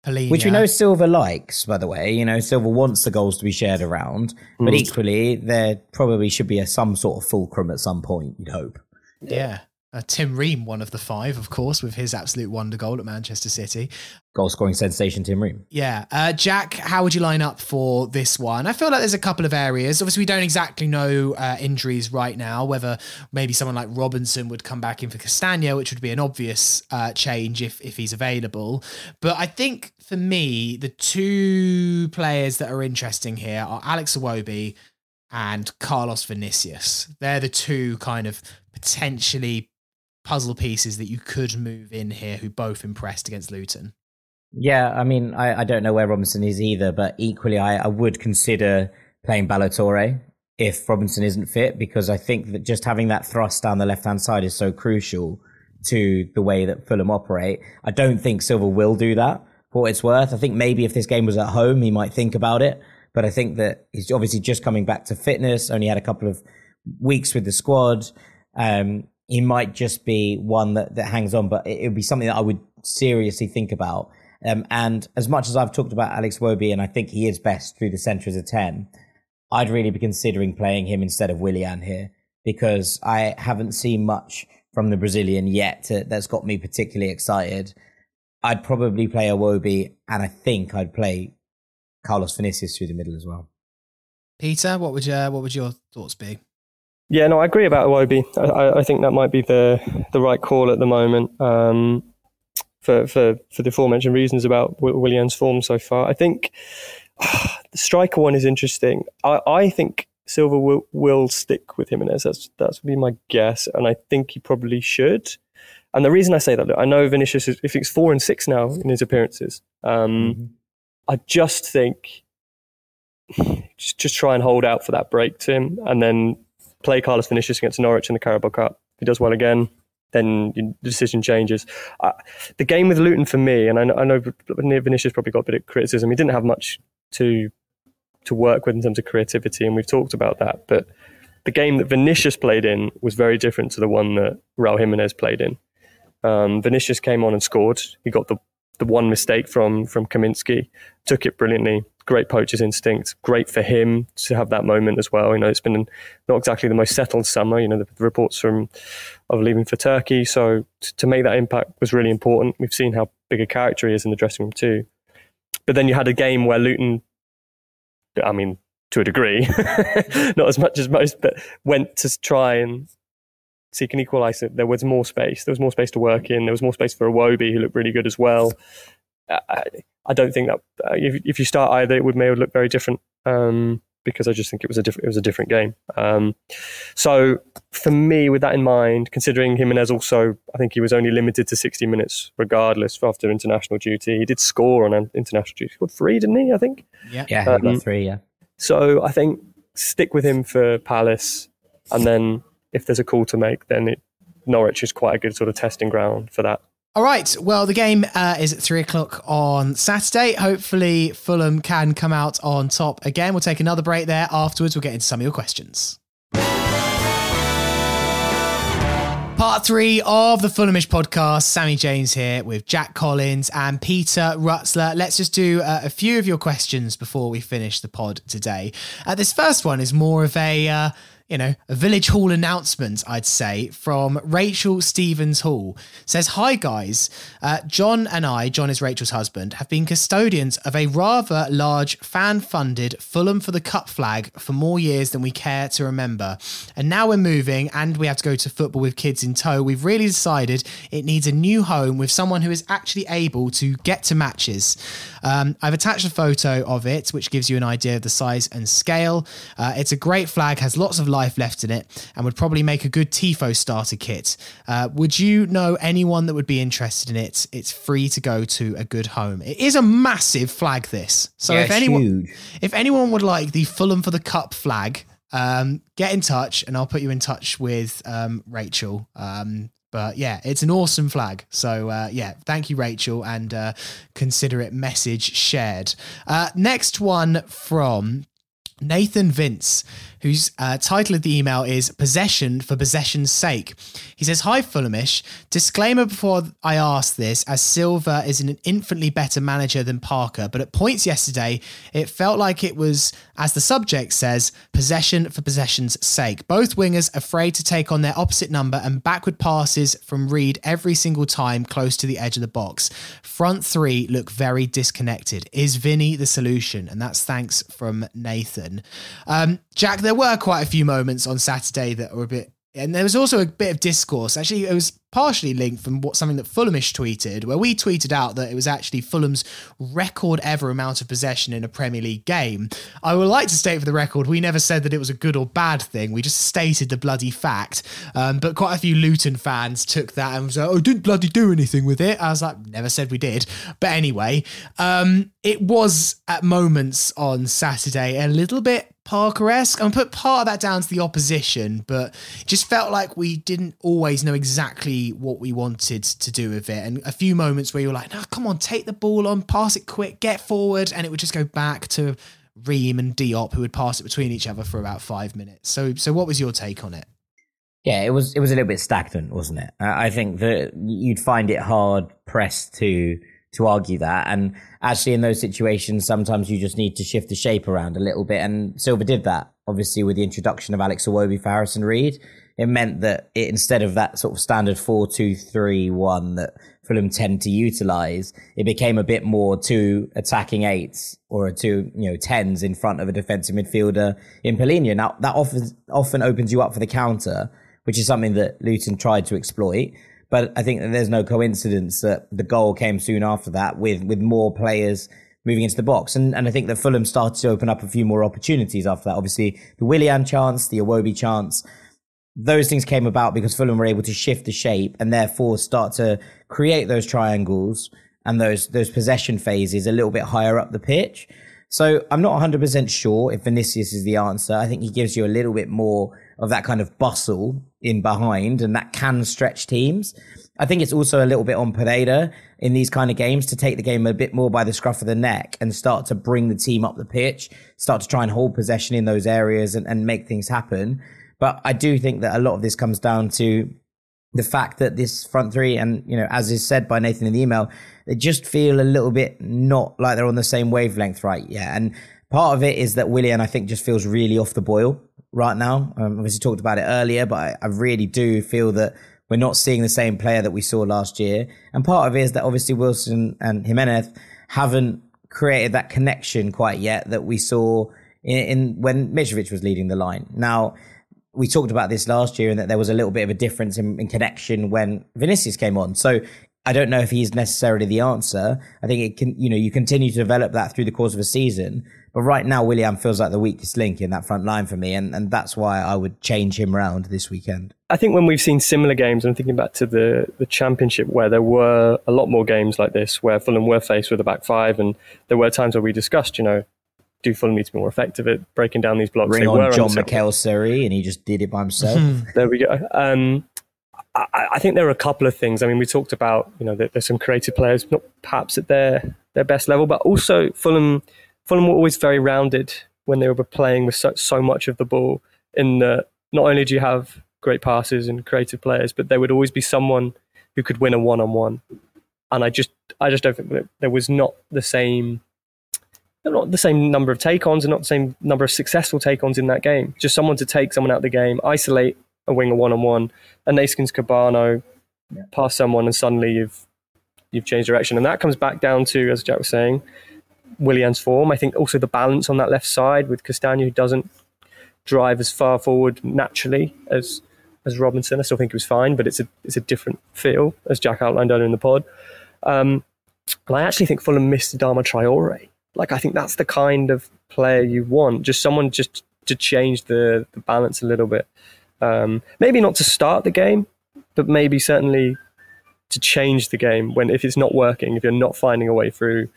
Palhinha. Which we know Silva likes, by the way. You know, Silva wants the goals to be shared around, mm. but equally, there probably should be a, some sort of fulcrum at some point, you'd hope. Yeah. Uh, Tim Ream, one of the five, of course, with his absolute wonder goal at Manchester City. Goal scoring sensation, Tim Ream. Yeah. Uh, Jack, how would you line up for this one? I feel like there's a couple of areas. Obviously, we don't exactly know uh, injuries right now, whether maybe someone like Robinson would come back in for Castagna, which would be an obvious uh, change if, if he's available. But I think for me, the two players that are interesting here are Alex Iwobi and Carlos Vinicius. They're the two kind of potentially puzzle pieces that you could move in here who both impressed against Luton. Yeah, I mean, I, I don't know where Robinson is either, but equally, I, I would consider playing Ballo-Touré if Robinson isn't fit, because I think that just having that thrust down the left hand side is so crucial to the way that Fulham operate. I don't think Silva will do that for what it's worth. I think maybe if this game was at home, he might think about it. But I think that he's obviously just coming back to fitness, only had a couple of weeks with the squad. Um, he might just be one that, that hangs on, but it would be something that I would seriously think about. Um, and as much as I've talked about Alex Iwobi, and I think he is best through the centre as a 10, I'd really be considering playing him instead of Willian here because I haven't seen much from the Brazilian yet to, that's got me particularly excited. I'd probably play Iwobi, and I think I'd play Carlos Vinicius through the middle as well. Peter, what would your, what would your thoughts be? Yeah, no, I agree about Iwobi. I, I, think that might be the the right call at the moment. Um, for for for the aforementioned reasons about Willian's form so far. I think the striker one is interesting. I, I think Silva will, will stick with him, Jimenez. That's that's be my guess, and I think he probably should. And the reason I say that, I know Vinicius is if he's four and six now in his appearances. Um, mm-hmm. I just think just, just try and hold out for that break Tim, and then play Carlos Vinicius against Norwich in the Carabao Cup. If he does well again, then the decision changes. Uh, the game with Luton for me, and I know, I know Vinicius probably got a bit of criticism. He didn't have much to to work with in terms of creativity, and we've talked about that. But the game that Vinicius played in was very different to the one that Raul Jimenez played in. Um, Vinicius came on and scored. He got the the one mistake from from Kaminski, took it brilliantly. Great poacher's instinct. Great for him to have that moment as well. You know, it's been not exactly the most settled summer. You know, the, the reports from of leaving for Turkey. So t- to make that impact was really important. We've seen how big a character he is in the dressing room too. But then you had a game where Luton, I mean, to a degree, not as much as most, but went to try and seek equalise it. There was more space. There was more space to work in. There was more space for Iwobi, who looked really good as well. I, I don't think that uh, if, if, you start either, it would may look very different. Um, because I just think it was a different it was a different game. Um, so for me, with that in mind, considering Jimenez also, I think he was only limited to 60 minutes regardless after international duty. He did score on international duty. He scored three, didn't he? I think. Yeah, yeah, um, got three. Yeah. So I think stick with him for Palace, and then if there's a call to make, then it, Norwich is quite a good sort of testing ground for that. All right. Well, the game uh, is at three o'clock on Saturday. Hopefully, Fulham can come out on top again. We'll take another break there. Afterwards, we'll get into some of your questions. Part three of the Fulhamish podcast. Sammy James here with Jack Collins and Peter Rutzler. Let's just do uh, a few of your questions before we finish the pod today. Uh, this first one is more of a. You know, a village hall announcement, I'd say, from Rachel Stevens Hall. Says, Hi guys, uh, John and I, John is Rachel's husband, have been custodians of a rather large fan funded Fulham for the Cup flag for more years than we care to remember. And now we're moving and we have to go to football with kids in tow. We've really decided it needs a new home with someone who is actually able to get to matches. Um, I've attached a photo of it, which gives you an idea of the size and scale. Uh, it's a great flag, has lots of life left in it and would probably make a good Tifo starter kit. Uh, would you know anyone that would be interested in it? It's free to go to a good home. It is a massive flag, this. So yeah, if anyone, huge. if anyone would like the Fulham for the Cup flag, um, get in touch and I'll put you in touch with um, Rachel. Um, but yeah, it's an awesome flag. So uh, yeah, thank you, Rachel, and uh, consider it message shared. Uh, next one from Nathan Vince whose uh, title of the email is Possession for Possession's Sake. He says, Hi, Fulhamish. Disclaimer before I ask this, as Silva is an infinitely better manager than Parker, but at points yesterday, it felt like it was, as the subject says, possession for possession's sake. Both wingers afraid to take on their opposite number and backward passes from Reed every single time close to the edge of the box. Front three look very disconnected. Is Vinny the solution? And that's thanks from Nathan. Um, Jack, there were quite a few moments on Saturday that were a bit and there was also a bit of discourse. Actually, it was partially linked from what something that Fulhamish tweeted, where we tweeted out that it was actually Fulham's record ever amount of possession in a Premier League game. I would like to state for the record, we never said that it was a good or bad thing. We just stated the bloody fact. Um, but quite a few Luton fans took that and was like, "Oh, didn't bloody do anything with it." I was like, "Never said we did." But anyway, um, it was at moments on Saturday a little bit Parker-esque. I'm put part of that down to the opposition, but just felt like we didn't always know exactly what we wanted to do with it. And a few moments where you're like, no, come on, take the ball on, pass it quick, get forward, and it would just go back to Ream and Diop, who would pass it between each other for about five minutes. So, so what was your take on it? Yeah, it was it was a little bit stagnant, wasn't it? I think that you'd find it hard pressed to to argue that. And actually, in those situations, sometimes you just need to shift the shape around a little bit. And Silva did that, obviously, with the introduction of Alex Iwobi for Harrison Reed. It meant that it, instead of that sort of standard 4 2 3 1 that Fulham tend to utilize, it became a bit more two attacking eights or a two, you know, tens in front of a defensive midfielder in Palhinha. Now, that often, often opens you up for the counter, which is something that Luton tried to exploit. But I think there's no coincidence that the goal came soon after that with, with more players moving into the box. And, and I think that Fulham started to open up a few more opportunities after that. Obviously, the Willian chance, the Iwobi chance, those things came about because Fulham were able to shift the shape and therefore start to create those triangles and those those possession phases a little bit higher up the pitch. So I'm not 100% sure if Vinicius is the answer. I think he gives you a little bit more of that kind of bustle in behind and that can stretch teams. I think it's also a little bit on Pereira in these kind of games to take the game a bit more by the scruff of the neck and start to bring the team up the pitch, start to try and hold possession in those areas and, and make things happen. But I do think that a lot of this comes down to the fact that this front three, and you know, as is said by Nathan in the email, they just feel a little bit not like they're on the same wavelength right yeah and part of it is that willian i think just feels really off the boil right now um, obviously talked about it earlier but I, I really do feel that we're not seeing the same player that we saw last year and part of it is that obviously wilson and jimenez haven't created that connection quite yet that we saw in, in when mitrovic was leading the line now we talked about this last year and that there was a little bit of a difference in, in, connection when Vinicius came on. So I don't know if he's necessarily the answer. I think it can, you know, you continue to develop that through the course of a season. But right now, Willian feels like the weakest link in that front line for me. And, and that's why I would change him around this weekend. I think when we've seen similar games, I'm thinking back to the, the championship where there were a lot more games like this where Fulham were faced with a back five. And there were times where we discussed, you know, do Fulham need to be more effective at breaking down these blocks? Bring they on Jean Michaël Seri, and he just did it by himself. there we go. Um, I, I, think there are a couple of things. I mean, we talked about you know there's some creative players, not perhaps at their their best level, but also Fulham. Fulham were always very rounded when they were playing with so, so much of the ball. In that, not only do you have great passes and creative players, but there would always be someone who could win a one on one. And I just I just don't think that there was not the same not the same number of take ons and not the same number of successful take ons in that game. Just someone to take someone out of the game, isolate a winger one on one, a Neeskens Kebano, yeah. pass someone, and suddenly you've you've changed direction. And that comes back down to, as Jack was saying, Willian's form. I think also the balance on that left side with Castagna, who doesn't drive as far forward naturally as as Robinson. I still think he was fine, but it's a it's a different feel, as Jack outlined earlier in the pod. Um, and I actually think Fulham missed Adama Traore. Like I think that's the kind of player you want, just someone just to change the, the balance a little bit. Um, maybe not to start the game, but maybe certainly to change the game when if it's not working, if you're not finding a way through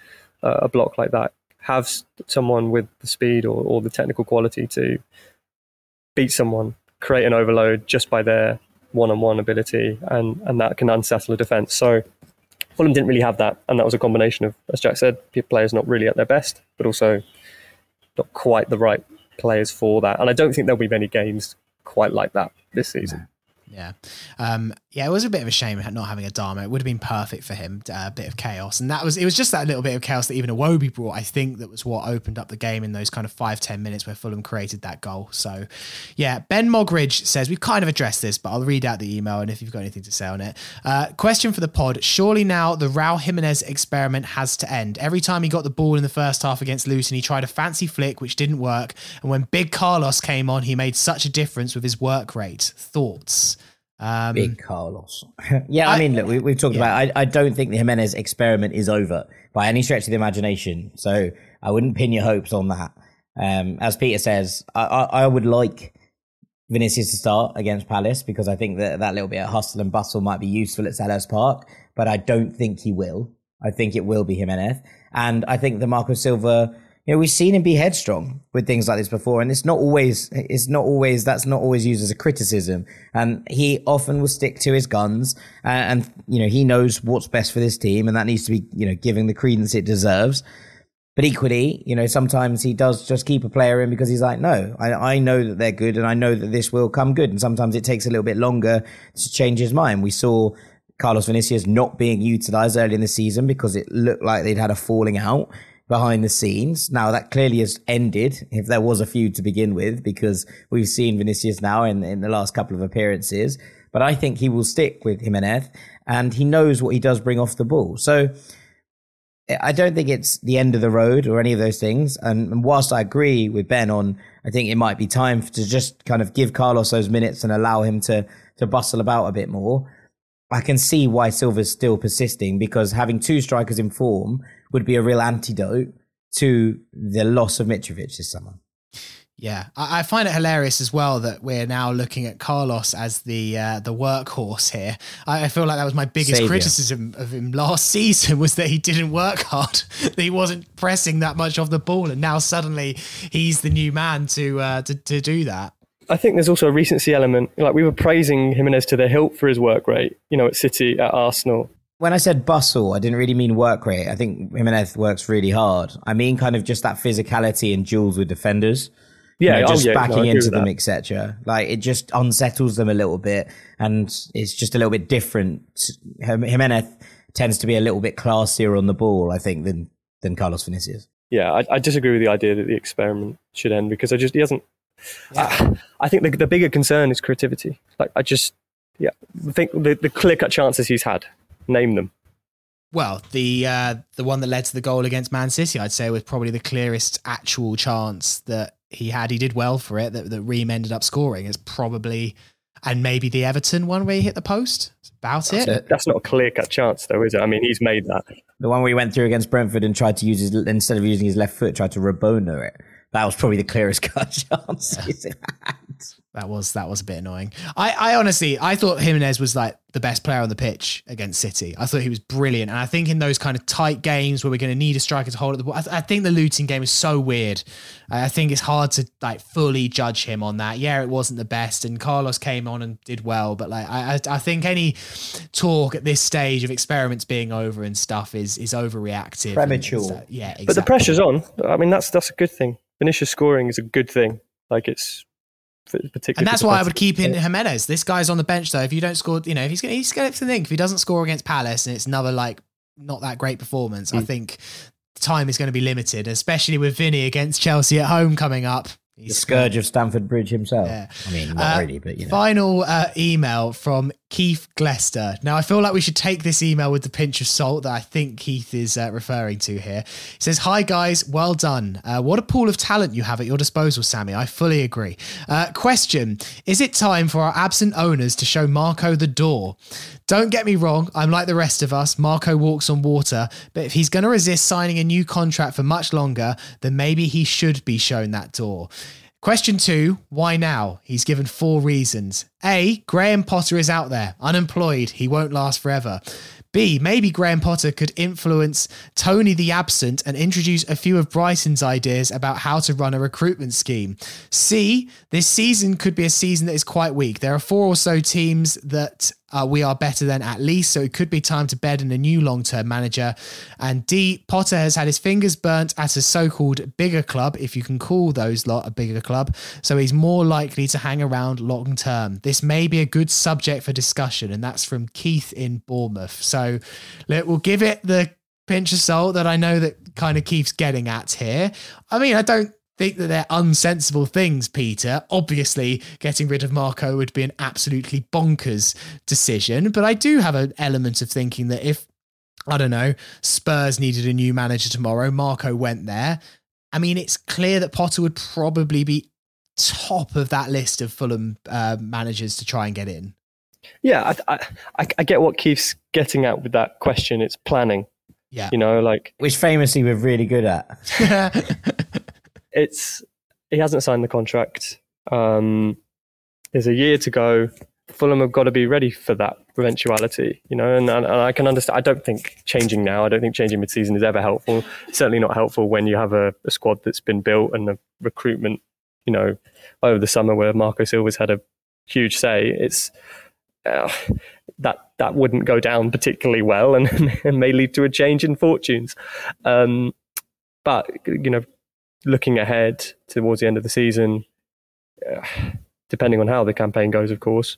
a block like that, have someone with the speed or, or the technical quality to beat someone, create an overload just by their one-on-one ability, and and that can unsettle a defense. So Fulham didn't really have that, and that was a combination of, as Jack said, players not really at their best, but also not quite the right players for that. And I don't think there'll be many games quite like that this season. Yeah. Um, yeah, it was a bit of a shame not having a Dharma. It would have been perfect for him, uh, a bit of chaos. And that was, it was just that little bit of chaos that even Iwobi brought, I think, that was what opened up the game in those kind of five ten minutes where Fulham created that goal. So, yeah, Ben Mogridge says, we've kind of addressed this, but I'll read out the email and if you've got anything to say on it. Uh, question for the pod Surely now the Raul Jimenez experiment has to end. Every time he got the ball in the first half against Luton, he tried a fancy flick, which didn't work. And when Big Carlos came on, he made such a difference with his work rate. Thoughts? Um, Big Carlos. yeah, I, I, mean, look, we, have talked yeah. about. I, I don't think the Jimenez experiment is over by any stretch of the imagination. So I wouldn't pin your hopes on that. Um, as Peter says, I, I, would like Vinicius to start against Palace because I think that that little bit of hustle and bustle might be useful at Selhurst Park, but I don't think he will. I think it will be Jimenez, and I think the Marco Silva you know, we've seen him be headstrong with things like this before, and it's not always, it's not always, that's not always used as a criticism. And he often will stick to his guns, and, and you know, he knows what's best for this team, and that needs to be, you know, giving the credence it deserves. But equally, you know, sometimes he does just keep a player in because he's like, no, I, I know that they're good, and I know that this will come good. And sometimes it takes a little bit longer to change his mind. We saw Carlos Vinicius not being utilized early in the season because it looked like they'd had a falling out behind the scenes. Now that clearly has ended, if there was a feud to begin with, because we've seen Vinicius now in, in the last couple of appearances. But I think he will stick with Jimenez and he knows what he does bring off the ball. So I don't think it's the end of the road or any of those things. And, whilst I agree with Ben on, I think it might be time to just kind of give Carlos those minutes and allow him to, to bustle about a bit more. I can see why Silva's still persisting because having two strikers in form would be a real antidote to the loss of Mitrovic this summer. Yeah, I, I, find it hilarious as well that we're now looking at Carlos as the uh, the workhorse here. I, I, feel like that was my biggest Savior. criticism of him last season was that he didn't work hard, that he wasn't pressing that much off the ball, and now suddenly he's the new man to uh, to, to do that. I think there's also a recency element. Like we were praising Jimenez to the hilt for his work rate, you know, at City, at Arsenal. When I said bustle, I didn't really mean work rate. I think Jimenez works really hard. I mean kind of just that physicality and duels with defenders yeah, you know, oh, just oh, yeah, backing no, into them, etc. Like it just unsettles them a little bit, and it's just a little bit different. Jimenez tends to be a little bit classier on the ball, I think, than than Carlos Vinicius. Yeah, I, I disagree with the idea that the experiment should end because I just he hasn't. Yeah. I, I, think the, the bigger concern is creativity. Like I just, yeah, think the, the clear cut chances he's had, name them. Well, the uh, the one that led to the goal against Man City, I'd say, was probably the clearest actual chance that he had. He did well for it. That that Ream ended up scoring is probably, and maybe the Everton one where he hit the post. That's about That's it. it. That's not a clear cut chance, though, is it? I mean, he's made that. The one where he went through against Brentford and tried to use his instead of using his left foot, tried to Rabona it. That was probably the clearest cut chance he's had. That was that was a bit annoying. I, I honestly I thought Jimenez was like the best player on the pitch against City. I thought he was brilliant, and I think in those kind of tight games where we're going to need a striker to hold at the ball, I, th- I, think the Luton game is so weird. I think it's hard to like fully judge him on that. Yeah, it wasn't the best, and Carlos came on and did well, but like I I, I think any talk at this stage of experiments being over and stuff is is overreactive, premature. And, and, uh, yeah, exactly. but the pressure's on. I mean, that's that's a good thing. Vinicius scoring is a good thing. Like it's particularly. And that's why I would keep in Jimenez. This guy's on the bench though. If you don't score, you know, if he's gonna, he's gonna to think if he doesn't score against Palace and it's another like not that great performance, mm. I think time is going to be limited, especially with Vinny against Chelsea at home coming up. He's the scourge of Stamford Bridge himself. Yeah. I mean, not uh, really, but you know. Final uh, email from Keith Glester. Now, I feel like we should take this email with the pinch of salt that I think Keith is uh, referring to here. He says, Hi, guys. Well done. Uh, what a pool of talent you have at your disposal, Sammy. I fully agree. Uh, question Is it time for our absent owners to show Marco the door? Don't get me wrong, I'm like the rest of us. Marco walks on water, but if he's going to resist signing a new contract for much longer, then maybe he should be shown that door. Question two, why now? He's given four reasons. A, Graham Potter is out there, unemployed, he won't last forever. B, maybe Graham Potter could influence Tony the absent and introduce a few of Brighton's ideas about how to run a recruitment scheme. C, this season could be a season that is quite weak. There are four or so teams that uh, we are better than at least, so it could be time to bed in a new long term manager. And D, Potter has had his fingers burnt at a so called bigger club, if you can call those lot a bigger club, so he's more likely to hang around long term. This may be a good subject for discussion, and that's from Keith in Bournemouth. So we'll give it the pinch of salt that I know that kind of Keith's getting at here. I mean, I don't think that they're unsensible things, Peter. Obviously, getting rid of Marco would be an absolutely bonkers decision, but I do have an element of thinking that if, I don't know, Spurs needed a new manager tomorrow, Marco went there. I mean, it's clear that Potter would probably be top of that list of Fulham uh, managers to try and get in. Yeah, I, I, I get what Keith's getting at with that question. It's planning. Yeah. You know, like. Which famously we're really good at. it's he hasn't signed the contract. Um, there's a year to go. Fulham have got to be ready for that eventuality, you know, and, and, I can understand. I don't think changing now, I don't think changing mid-season is ever helpful. certainly not helpful when you have a, a, squad that's been built and the recruitment, you know, over the summer where Marco Silva's had a huge say. It's uh, that that wouldn't go down particularly well and, and may lead to a change in fortunes. Um, but you know, looking ahead towards the end of the season, uh, depending on how the campaign goes, of course,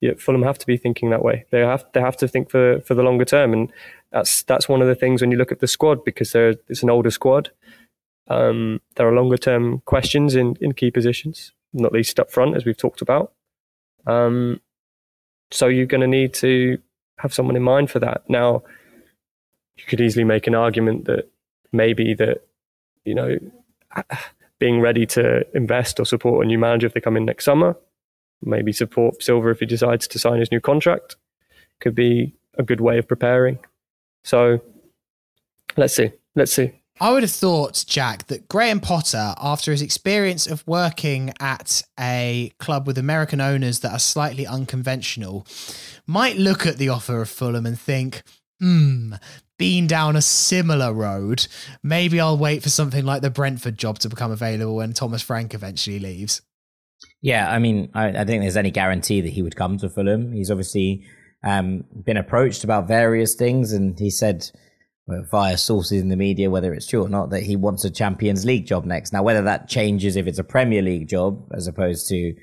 yeah, Fulham have to be thinking that way. They have they have to think for for the longer term, and that's that's one of the things when you look at the squad because it's an older squad. Um, there are longer term questions in in key positions, not least up front, as we've talked about. Um, so you're going to need to have someone in mind for that. Now, you could easily make an argument that maybe that you know being ready to invest or support a new manager if they come in next summer. Maybe support Silva if he decides to sign his new contract. could be a good way of preparing. So let's see. Let's see. I would have thought, Jack, that Graham Potter, after his experience of working at a club with American owners that are slightly unconventional, might look at the offer of Fulham and think, hmm, been down a similar road, maybe I'll wait for something like the Brentford job to become available when Thomas Frank eventually leaves. Yeah, I mean, I, I think there's any guarantee that he would come to Fulham. He's obviously um, been approached about various things, and he said via sources in the media, whether it's true or not, that he wants a Champions League job next. Now, whether that changes if it's a Premier League job as opposed to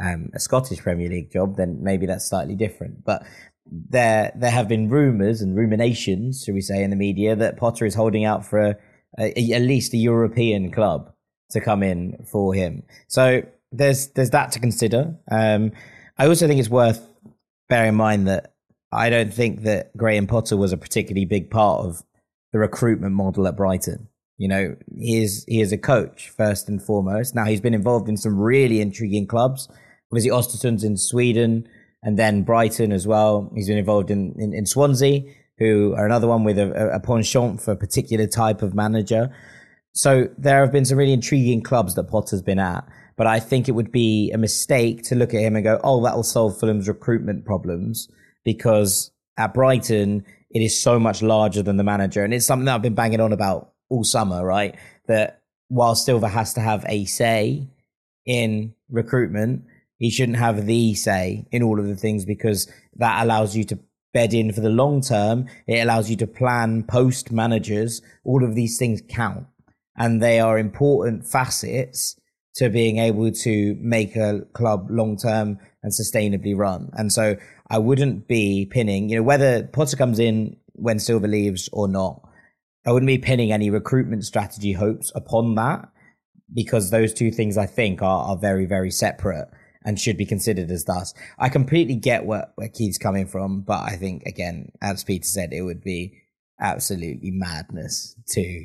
um, a Scottish Premier League job, then maybe that's slightly different. But there, there have been rumours and ruminations, shall we say, in the media that Potter is holding out for a, a, at least a European club to come in for him. So there's there's that to consider. Um, I also think it's worth bearing in mind that I don't think that Graham Potter was a particularly big part of the recruitment model at Brighton. You know, he is he is a coach first and foremost. Now he's been involved in some really intriguing clubs. Obviously, Östersunds in Sweden, and then Brighton as well. He's been involved in in, in Swansea, who are another one with a, a penchant for a particular type of manager. So there have been some really intriguing clubs that Potter's been at. But I think it would be a mistake to look at him and go, "Oh, that will solve Fulham's recruitment problems," because at Brighton it is so much larger than the manager. And it's something that I've been banging on about all summer, right? That while Silva has to have a say in recruitment, he shouldn't have the say in all of the things because that allows you to bed in for the long term. It allows you to plan post managers. All of these things count and they are important facets to being able to make a club long term and sustainably run. And so I wouldn't be pinning, you know, whether Potter comes in when Silva leaves or not. I wouldn't be pinning any recruitment strategy hopes upon that because those two things I think are, are very, very separate and should be considered as thus. I completely get where, where Keith's coming from, but I think again, as Peter said, it would be absolutely madness to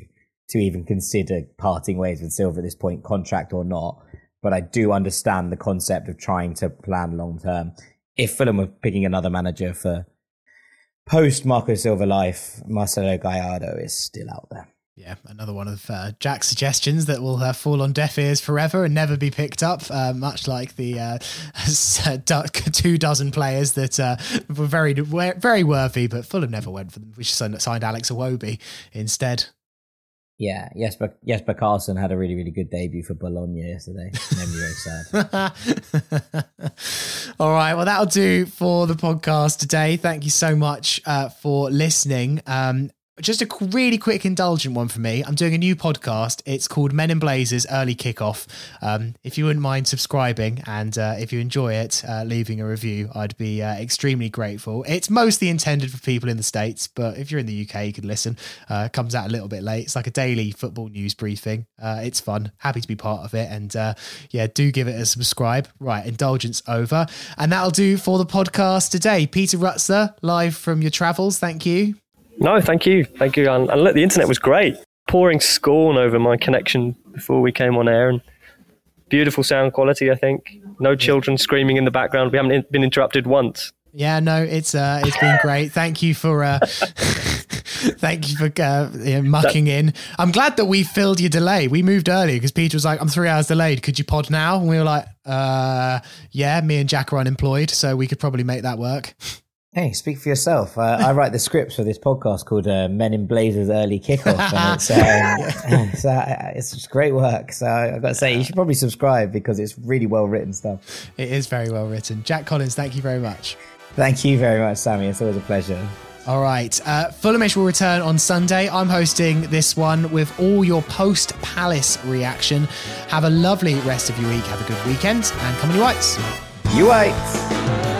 to even consider parting ways with Silva at this point, contract or not. But I do understand the concept of trying to plan long term if Fulham were picking another manager for post Marco Silva life, Marcelo Gallardo is still out there. Yeah, another one of uh, Jack's suggestions that will uh, fall on deaf ears forever and never be picked up, uh, much like the uh, two dozen players that uh, were very, very worthy, but Fulham never went for them. We signed Alex Iwobi instead. Yeah, yes, but yes, but Karlsson had a really really good debut for Bologna yesterday. Made me very sad. All right, well that'll do for the podcast today. Thank you so much uh, for listening. Um, just a really quick indulgent one for me. I'm doing a new podcast. It's called Men in Blazers Early Kickoff. Um, if you wouldn't mind subscribing and uh, if you enjoy it, uh, leaving a review, I'd be uh, extremely grateful. It's mostly intended for people in the States, but if you're in the UK, you could listen. Uh, comes out a little bit late. It's like a daily football news briefing. Uh, it's fun. Happy to be part of it. And uh, yeah, do give it a subscribe. Right, indulgence over. And that'll do for the podcast today. Peter Rutzler, live from your travels. Thank you. No, thank you, thank you. And, and look, the internet was great. Pouring scorn over my connection before we came on air, and beautiful sound quality. I think no children screaming in the background. We haven't in, been interrupted once. Yeah, no, it's uh, it's been great. Thank you for uh, thank you for uh, you know, mucking in. I'm glad that we filled your delay. We moved early because Peter was like, "I'm three hours delayed. Could you pod now?" And we were like, "Uh, yeah." Me and Jack are unemployed, so we could probably make that work. Hey, speak for yourself. Uh, I write the scripts for this podcast called uh, Men in Blazers Early Kickoff, and it's, um, it's, uh, it's great work. So I've got to say, you should probably subscribe because it's really well written stuff. It is very well written. Jack Collins, thank you very much. Thank you very much, Sammy. It's always a pleasure. All right. Uh, Fulhamish will return on Sunday. I'm hosting this one with all your post Palace reaction. Have a lovely rest of your week. Have a good weekend and come on, you whites. You whites.